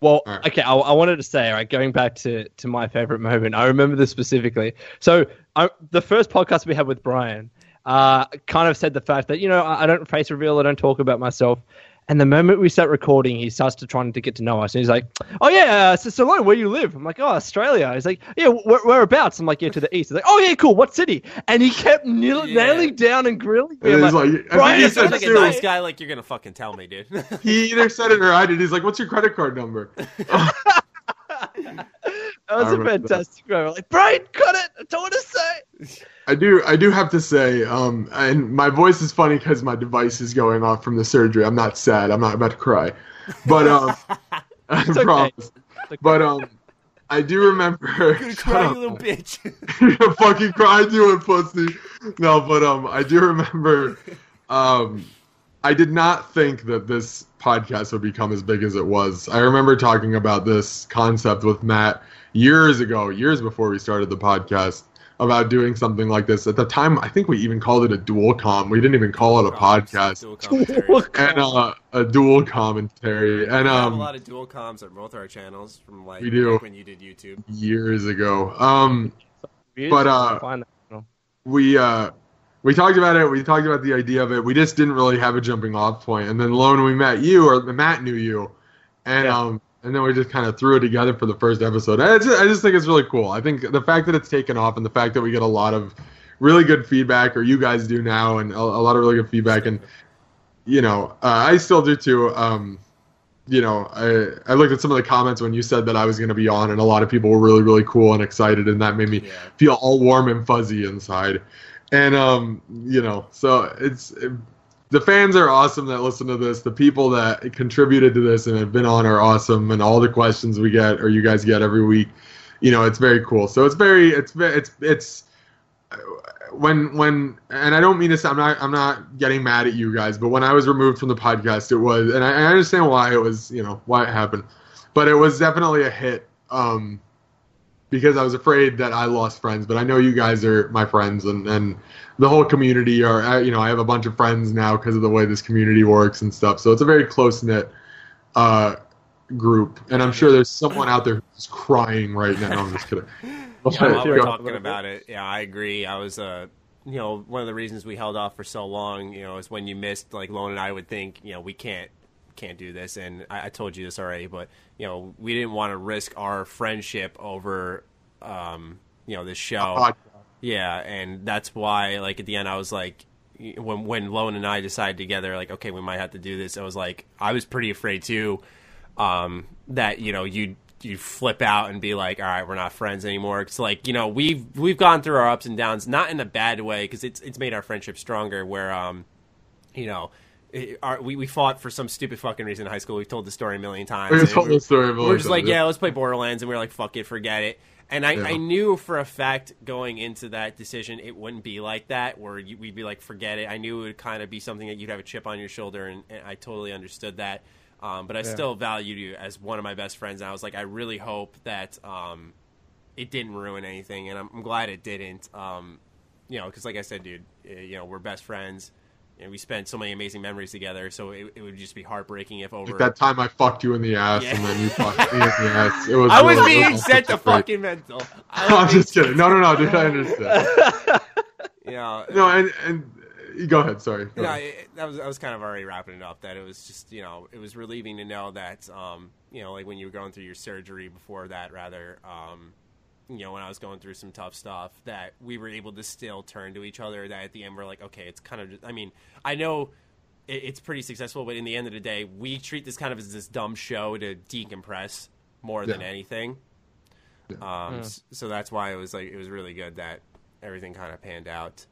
Well, All right. okay, I, I wanted to say, all right, going back to, to my favorite moment, I remember this specifically. So, I, the first podcast we had with Brian uh, kind of said the fact that, you know, I, I don't face reveal, I don't talk about myself. And the moment we start recording, he starts to trying to get to know us. And he's like, oh, yeah, uh, so Salone, where you live? I'm like, oh, Australia. He's like, yeah, where, whereabouts? I'm like, yeah, to the east. He's like, oh, yeah, cool. What city? And he kept nail- Yeah. nailing down and grilling me. And I'm he's like, like, I Brian, think he Sounds like a nice guy. Like you're gonna fucking tell me, dude. He either said it or I did. He's like, "What's your credit card number?" that was I a remember that. fantastic moment. Like, Brian, cut it. I don't want to say. I do. I do have to say, um, and my voice is funny because my device is going off from the surgery. I'm not sad. I'm not about to cry, but um, I okay. promise. But um, I do remember. You're gonna Shut cry, you up. little bitch. You're fucking cry to it, pussy. No, but um, I do remember. Um, I did not think that this podcast would become as big as it was. I remember talking about this concept with Matt years ago, years before we started the podcast, about doing something like this. At the time, I think we even called it a dual com. We didn't even call it a podcast. Dual. And uh, a dual commentary. And We have a um, lot of dual comms on both our channels from like We do. when you did YouTube. years ago. Um, But But, uh, we uh we talked about it. We talked about the idea of it. We just didn't really have a jumping off point. And then lo and we met you, or Matt knew you, and Yeah. um and then we just kind of threw it together for the first episode. I just, I just think it's really cool. I think the fact that it's taken off and the fact that we get a lot of really good feedback, or you guys do now, and a, a lot of really good feedback, and you know uh, I still do too. Um, you know, I I looked at some of the comments when you said that I was going to be on, and a lot of people were really really cool and excited, and that made me Yeah. feel all warm and fuzzy inside. And um, you know, so it's the fans are awesome that listen to this. The people that contributed to this and have been on are awesome, and all the questions we get or you guys get every week, you know, it's very cool. So it's very, it's it's it's when when and I don't mean this. I'm not I'm not getting mad at you guys, but when I was removed from the podcast, it was, and I, I understand why it was, you know, why it happened, but it was definitely a hit. Um, because I was afraid that I lost friends, but I know you guys are my friends, and, and the whole community are. You know, I have a bunch of friends now because of the way this community works and stuff. So it's a very close knit uh, group, and I'm sure there's someone out there who's crying right now. I'm just kidding. Yeah, while we're talking about it, yeah, I agree. I was, uh, you know, one of the reasons we held off for so long, you know, is when you missed, like, Lone and I would think, you know, we can't, can't do this. And I, I told you this already, but, you know, we didn't want to risk our friendship over, um, you know, this show. Yeah, and that's why, like at the end, I was like, when when Lone and I decided together, like, okay, we might have to do this. I was like, I was pretty afraid too, um, that you know you'd you flip out and be like, all right, we're not friends anymore. It's like you know we've we've gone through our ups and downs, not in a bad way because it's it's made our friendship stronger. Where um, you know. It- Our, we, we fought for some stupid fucking reason in high school. We've told the story a million times. We and told the story a million We're just like, yeah, yeah. let's play Borderlands, and we are like, fuck it, forget it. And I, Yeah. I knew for a fact going into that decision it wouldn't be like that, where you, we'd be like, forget it. I knew it would kind of be something that you'd have a chip on your shoulder, and, and I totally understood that. Um, but I still valued you as one of my best friends, and I was like, I really hope that um, it didn't ruin anything, and I'm, I'm glad it didn't. Um, you know, because like I said, dude, uh, you know, we're best friends. And we spent so many amazing memories together, so it, it would just be heartbreaking if over. Like that time I fucked you in the ass Yeah. and then you fucked me in the ass. It was I was really- being was sent to fucking mental. I I'm just kidding. No, no, no, dude. I understand. yeah. No, and and go ahead. Sorry. Go ahead. it, that was I was kind of already wrapping it up. That it was just you know it was relieving to know that um you know like when you were going through your surgery before that rather um you know when I was going through some tough stuff that we were able to still turn to each other. That at the end we're like okay it's kind of just, I mean I know it, it's pretty successful, but in the end of the day we treat this kind of as this dumb show to decompress more than Yeah. anything. Um, s- so that's why it was like it was really good that everything kind of panned out.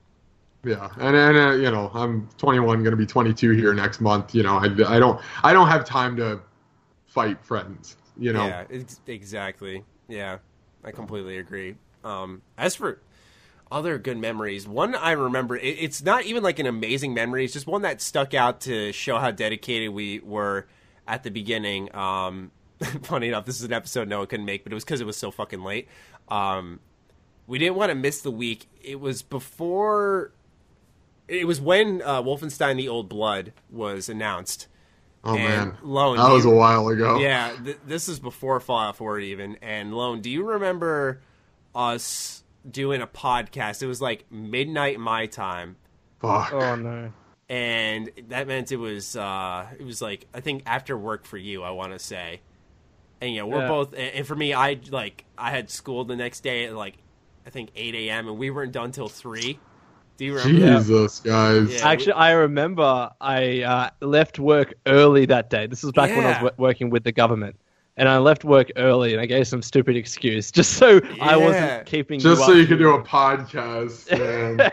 Yeah, and and uh, you know, I'm 21, going to be 22 here next month. You know, I, I don't I don't have time to fight friends. You know, Yeah, ex- exactly. Yeah, I completely agree. Um, as for other good memories, one I remember, it, it's not even like an amazing memory. It's just one that stuck out to show how dedicated we were at the beginning. Um, funny enough, this is an episode Noah couldn't make, but it was because it was so fucking late. Um, we didn't want to miss the week. It was before. It was when uh, Wolfenstein: The Old Blood was announced. Oh and man, Lone, that do was a while ago. yeah, th- this is before Fallout 4 even. And Lone, do you remember us doing a podcast? It was like midnight my time, Fuck. Oh no. and that meant it was uh, it was like I think after work for you. I want to say, and you know we're Yeah. both. And and for me, I like I had school the next day at like I think 8 a.m. and we weren't done till three. Do you remember? Jesus, guys. Yeah. Actually, I remember I uh, left work early that day. This was back when I was w- working with the government. And I left work early and I gave some stupid excuse just so I wasn't keeping Just you so you could do a podcast.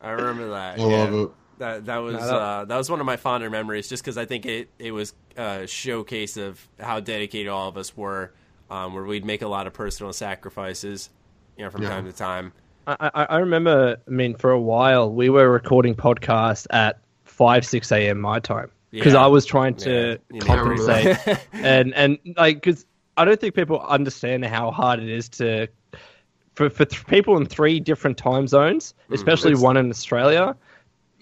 I remember that. I love it. That that was No, that- uh, that was one of my fonder memories, just because I think it it was a showcase of how dedicated all of us were, um, where we'd make a lot of personal sacrifices, you know, from Yeah. time to time. I, I, I remember, I mean, for a while we were recording podcasts at 5, 6 a.m. my time because Yeah. I was trying to Yeah, compensate. and, and like, because I don't think people understand how hard it is to, for, for th- people in three different time zones, especially it's- one in Australia,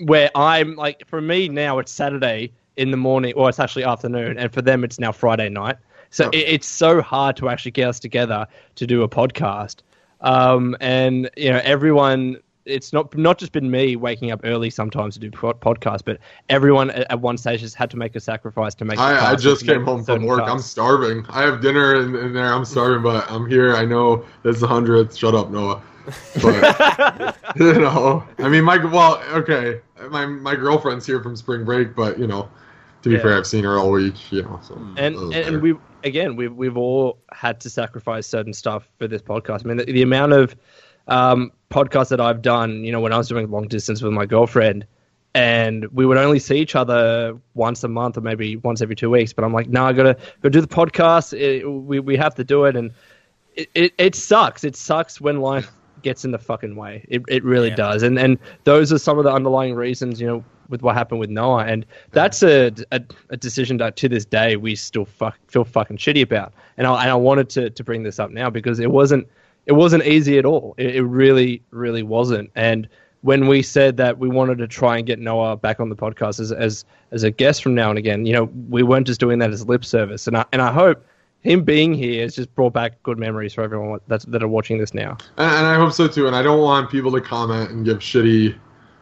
where I'm like, for me now it's Saturday in the morning, or it's actually afternoon, and for them it's now Friday night. So Oh. it, it's so hard to actually get us together to do a podcast. Um, and you know, everyone. It's not not just been me waking up early sometimes to do pod- podcasts, but everyone at, at one stage has had to make a sacrifice to make. I, I just came home from work. I'm starving. I have dinner in, in there. I'm starving, but I'm here. I know this is the hundredth. Shut up, Noah. But you know, I mean, my well, okay, my my girlfriend's here from spring break, but you know, to be Yeah. fair, I've seen her all week. You know, so and and, and we again we've we've all had to sacrifice certain stuff for this podcast. I mean, the, the amount of um, podcasts that I've done, you know, when I was doing long distance with my girlfriend, and we would only see each other once a month or maybe once every two weeks. But I'm like, no, I gotta go do the podcast. It, we we have to do it, and it, it it sucks. It sucks when life gets in the fucking way. It it really Yeah. does, and and those are some of the underlying reasons, you know, with what happened with Noah, and that's a a, a decision that to this day we still fuck, feel fucking shitty about. And I and I wanted to to bring this up now because it wasn't it wasn't easy at all. It, it really really wasn't, and. When we said that we wanted to try and get Noah back on the podcast as, as as a guest from now and again, you know, we weren't just doing that as lip service, and I and I hope him being here has just brought back good memories for everyone that's, that are watching this now. And, and I hope so too. And I don't want people to comment and give shitty,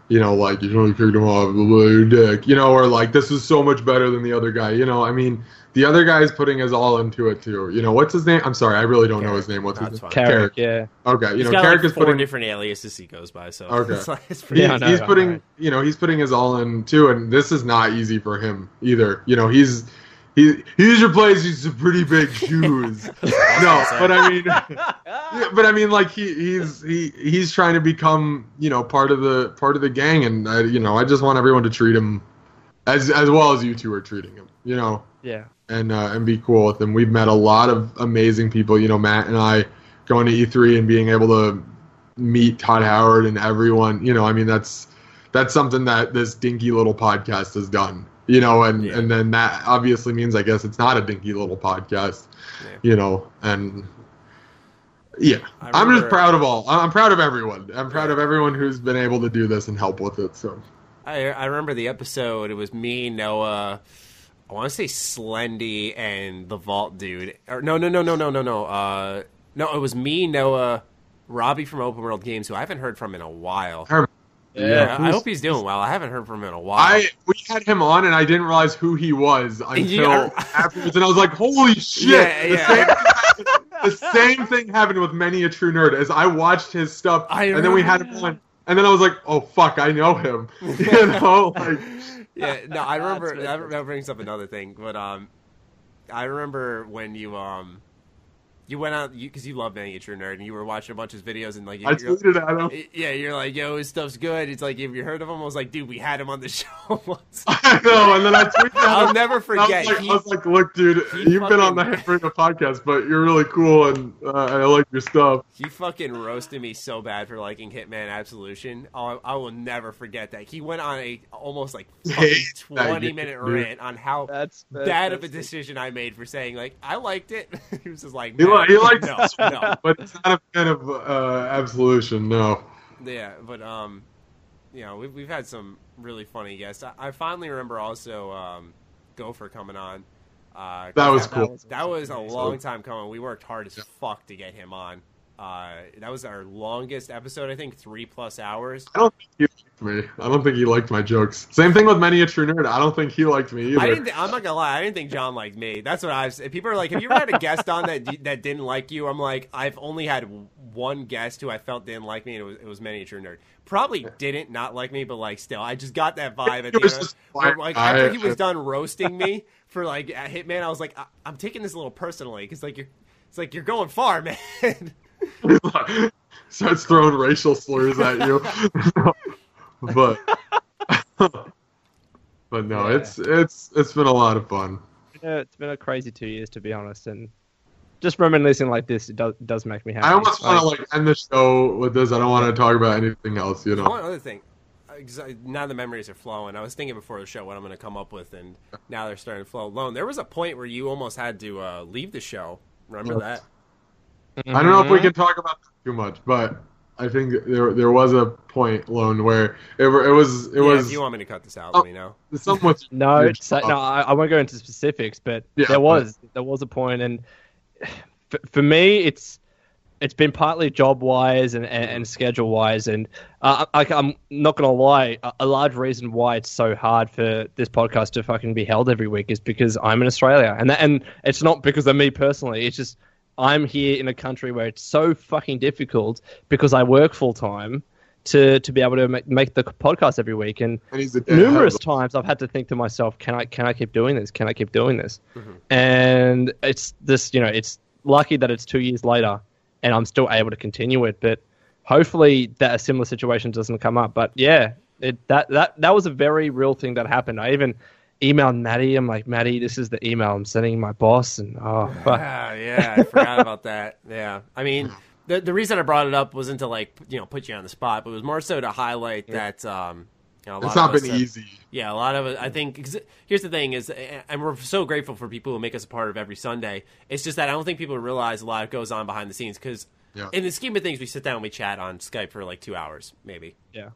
you know, like you really picked him off, blah, blah, your dick, you know, or like this is so much better than the other guy. You know, I mean, the other guy is putting his all into it too. You know, what's his name? I'm sorry, I really don't know his name. What's That's his fine. name? Carrick, yeah. Okay, you He's know, got Carrick like is four putting. different aliases he goes by. So Okay. it's, like, it's pretty. He- Yeah, I he's I putting, know. you know, he's putting his all in too, and this is not easy for him either. You know, he's he he usually plays these some pretty big shoes. no, but I mean, but I mean, like he he's he he's trying to become you know part of the part of the gang, and I, you know I just want everyone to treat him as as well as you two are treating him. You know, Yeah. and uh, and be cool with him. We've met a lot of amazing people. You know, Matt and I going to E3 and being able to meet Todd Howard and everyone. You know, I mean that's that's something that this dinky little podcast has done. You know, and Yeah. and then that obviously means I guess it's not a dinky little podcast. Yeah. You know, and yeah, I I'm just proud of all. I'm proud of everyone. I'm proud of everyone who's been able to do this and help with it. So I I remember the episode. It was me, Noah. I want to say Slendy and the Vault dude. Or no, no, no, no, no, no, no. Uh, no, it was me, Noah, Robbie from Open World Games, who I haven't heard from in a while. I remember- Yeah, I hope he's doing well. I haven't heard from him in a while. I we had him on and I didn't realize who he was until Yeah. afterwards, and I was like, "Holy shit!" Yeah, the, yeah. Same thing happened, the same thing happened with many a true nerd as I watched his stuff, I and then we had him on, and then I was like, "Oh fuck, I know him," you know, like yeah, no, I remember. That, that brings up another thing, but um, I remember when you um, you went out because you, you love Many A True Nerd and you were watching a bunch of his videos and like you, I you're- tweeted at him. yeah, you're like, yo, his stuff's good. It's like, have you heard of him? I was like, dude, we had him on the show once. I know, and then I tweeted at I'll him. never I was, forget. like, He- I was like, "Look, dude, you've been on the fucking- Hit Freedom podcast, but you're really cool, and uh, I like your stuff." He fucking roasted me so bad for liking Hitman Absolution. I, I will never forget that. He went on a almost like fucking Hate that twenty minute rant on how That's bad of a decision I made for saying like I liked it. he was just like, He, li- "Man, he likes no, this no, but it's not a fan of uh, Absolution. No. yeah, but um, you know, we've we've had some really funny guests. I, I finally remember also um, Gopher coming on. Uh, That was That cool. was That was a long time coming. We worked hard as fuck to get him on. Uh, that was our longest episode, I think, three plus hours. I don't think he liked me. I don't think he liked my jokes. Same thing with many a true nerd. I don't think he liked me either. I didn't. Th- I'm not gonna lie. I didn't think John liked me. That's what I've. said. People are like, "Have you ever had a guest on that that didn't like you?" I'm like, I've only had one guest who I felt didn't like me, and it was it was true nerd. Probably didn't not like me, but like still, I just got that vibe at the end. where, like I- after he was done roasting me for like at Hitman, I was like, I- I'm taking this a little personally because like you're, it's like you're going far, man. Starts throwing racial slurs at you. but but no, Yeah. it's it's it's been a lot of fun. Yeah, it's been a crazy two years to be honest, and just reminiscing like this it does does make me happy. I almost want to like end the show with this. I don't want to talk about anything else. You know. One other thing. 'cause I- Now the memories are flowing. I was thinking before the show what I'm going to come up with, and now they're starting to flow. Alone, there was a point where you almost had to uh, leave the show. Remember that? I don't know if we Mhm. can talk about that too much, but I think there there was a point, Lone where it, it was it yeah, was if you want me to cut this out, Oh. let me know. somewhat. No, so, no, I, I won't go into specifics, but Yeah, there was there was a point, and for, for me, it's it's been partly job wise and, and, and schedule wise, and uh, I, I'm not gonna lie, a, a large reason why it's so hard for this podcast to fucking be held every week is because I'm in Australia, and that, and it's not because of me personally. It's just I'm here in a country where it's so fucking difficult because I work full time. To, to be able to make, make the podcast every week and And numerous times I've had to think to myself, can I can I keep doing this? Can I keep doing this? Mhm. And it's this, you know, it's lucky that it's two years later and I'm still able to continue it. But hopefully that a similar situation doesn't come up. But yeah, it that that that was a very real thing that happened. I even emailed Maddie. I'm like, Maddie, this is the email I'm sending my boss, and oh fuck. Ah, yeah, I forgot about that. Yeah, I mean, the the reason I brought it up wasn't to like you know put you on the spot, but it was more so to highlight that um, you know, It's not been have- easy. Yeah, a lot of it. I think 'cause here's the thing is, and we're so grateful for people who make us a part of every Sunday. It's just that I don't think people realize a lot goes on behind the scenes because Yeah. in the scheme of things, we sit down and we chat on Skype for like two hours, maybe. Yeah.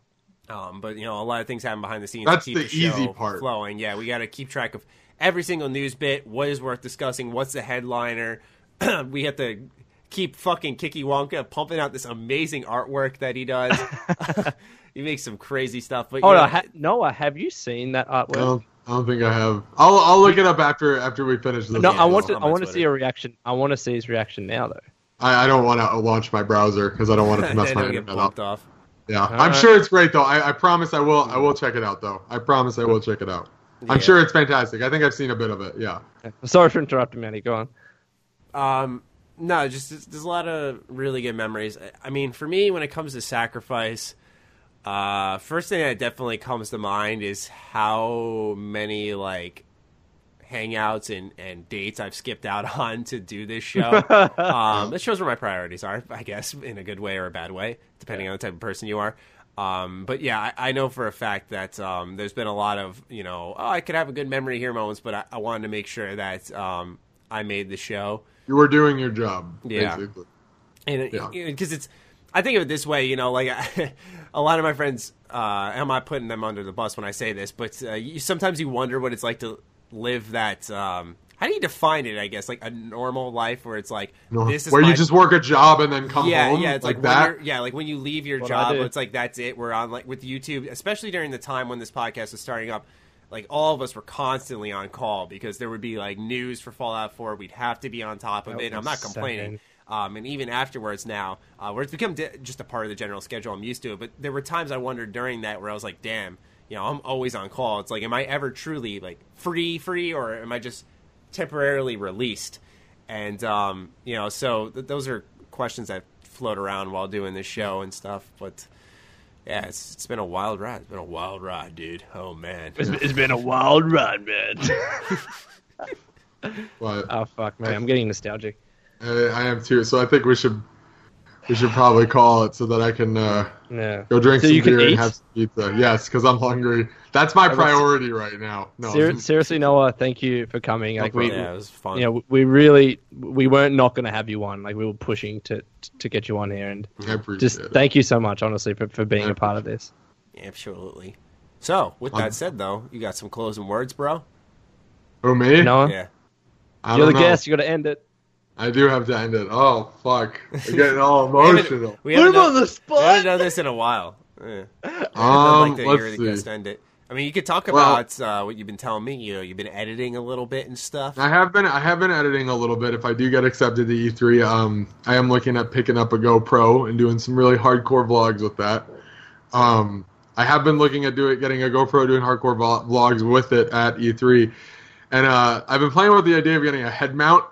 Um, but you know, a lot of things happen behind the scenes. That's to keep the show easy part. flowing. Yeah, we got to keep track of every single news bit. What is worth discussing? What's the headliner? we have to keep fucking Kiki Wonka pumping out this amazing artwork that he does. he makes some crazy stuff. But Oh yeah, no, ha- Noah, have you seen that artwork? I don't, I don't think I have. I'll I'll look it up after after we finish this. No, Yeah, I want to. I my want to see a reaction. I want to see his reaction now, though. I, I don't want to launch my browser because I don't want it to mess my it'll get internet up. off. Yeah, I'm Alright. sure it's great though. I, I promise I will. I will check it out though. I promise I will check it out. Yeah. I'm sure it's fantastic. I think I've seen a bit of it. Yeah. Sorry for interrupting, Manny. Go on. Um, no, just there's- there's a lot of really good memories. I- I mean, for me, when it comes to sacrifice, uh, first thing that definitely comes to mind is how many like hangouts and, and dates I've skipped out on to do this show. um, that shows where my priorities are, I guess, in a good way or a bad way, depending on the type of person you are. Um, but yeah, I, I know for a fact that um, there's been a lot of you know, oh, I could have a good memory here moments, but I, I wanted to make sure that um, I made the show. You were doing your job. Yeah. Basically. And Yeah. because it's, I think of it this way, you know, like a lot of my friends, uh, I'm not putting them under the bus when I say this, but uh, you, sometimes you wonder what it's like to live that. Um, how do you define it? I guess like a normal life where it's like No, this is where my, you just work a job and then come yeah, home yeah, it's like, like, that. yeah, like when you leave your What job, it's like that's it. We're on like with YouTube, especially during the time when this podcast was starting up. Like all of us were constantly on call because there would be like news for Fallout 4. We'd have to be on top of That it. I'm not complaining. Um, and even afterwards now, uh, where it's become di- just a part of the general schedule, I'm used to it. But there were times I wondered during that where I was like, damn, you know, I'm always on call. It's like, am I ever truly like free, free, or am I just temporarily released? And um, you know, so th- those are questions that float around while doing this show and stuff. But yeah, it's it's been a wild ride. It's been a wild ride, dude. Oh man. it's been a wild ride, man. But oh fuck, man, I'm getting nostalgic. uh, I am too. So I think we should we should probably call it so that I can uh, Yeah. go drink So some beer and have some pizza. Yes, because I'm hungry. That's my priority right now. No, Ser- seriously, Noah, thank you for coming. No Like we. Yeah, it was fun. you know, we really we weren't not going to have you on. Like we were pushing to to get you on here, and I appreciate just it. thank you so much, honestly, for, for being a part of this. Absolutely. So, with that Um, said, though, you got some closing words, bro? Oh me? Noah, Yeah. I you're the don't know. guest. You got to end it. I do have to end it. Oh fuck! I'm getting all emotional. We haven't-. We haven't, done, the we haven't done this in a while. Yeah. Um, like let's see. end it. I mean, you could talk Well- about uh, what you've been telling me. You know, you've been editing a little bit and stuff. I have been I have been editing a little bit. If I do get accepted to E3, um, I am looking at picking up a GoPro and doing some really hardcore vlogs with that. Um, I have been looking at doing getting a GoPro, doing hardcore vlogs with it at E3, and uh, I've been playing with the idea of getting a head mount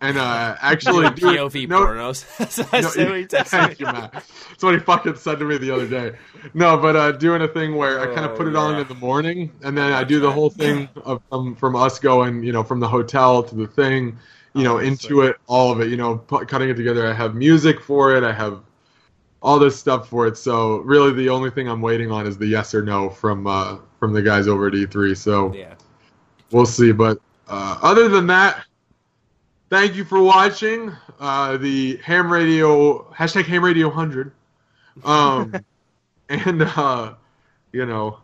and uh, actually POV no- pornos. That's what no, when thank you, Matt. That's what he fucking said to me the other day. No, but uh, doing a thing where I kind Oh, of put it on in the morning, and then I do the whole thing of um, from us going, you know, from the hotel to the thing, you know, Oh, into it, all of it, you know, cutting it together. I have music for it. I have all this stuff for it. So really, the only thing I'm waiting on is the yes or no from uh, from the guys over at E3. So Yeah. we'll see. But uh, other than that, thank you for watching uh, the Ham Radio hashtag Ham Radio Hundred. Um, and uh, you know,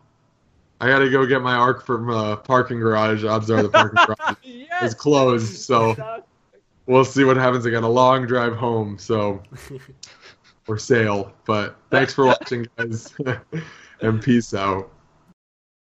I got to go get my arc from uh, parking garage. Odds are the parking garage is closed, so we'll see what happens. I got a long drive home, so or sale. But thanks for watching, guys, and peace out.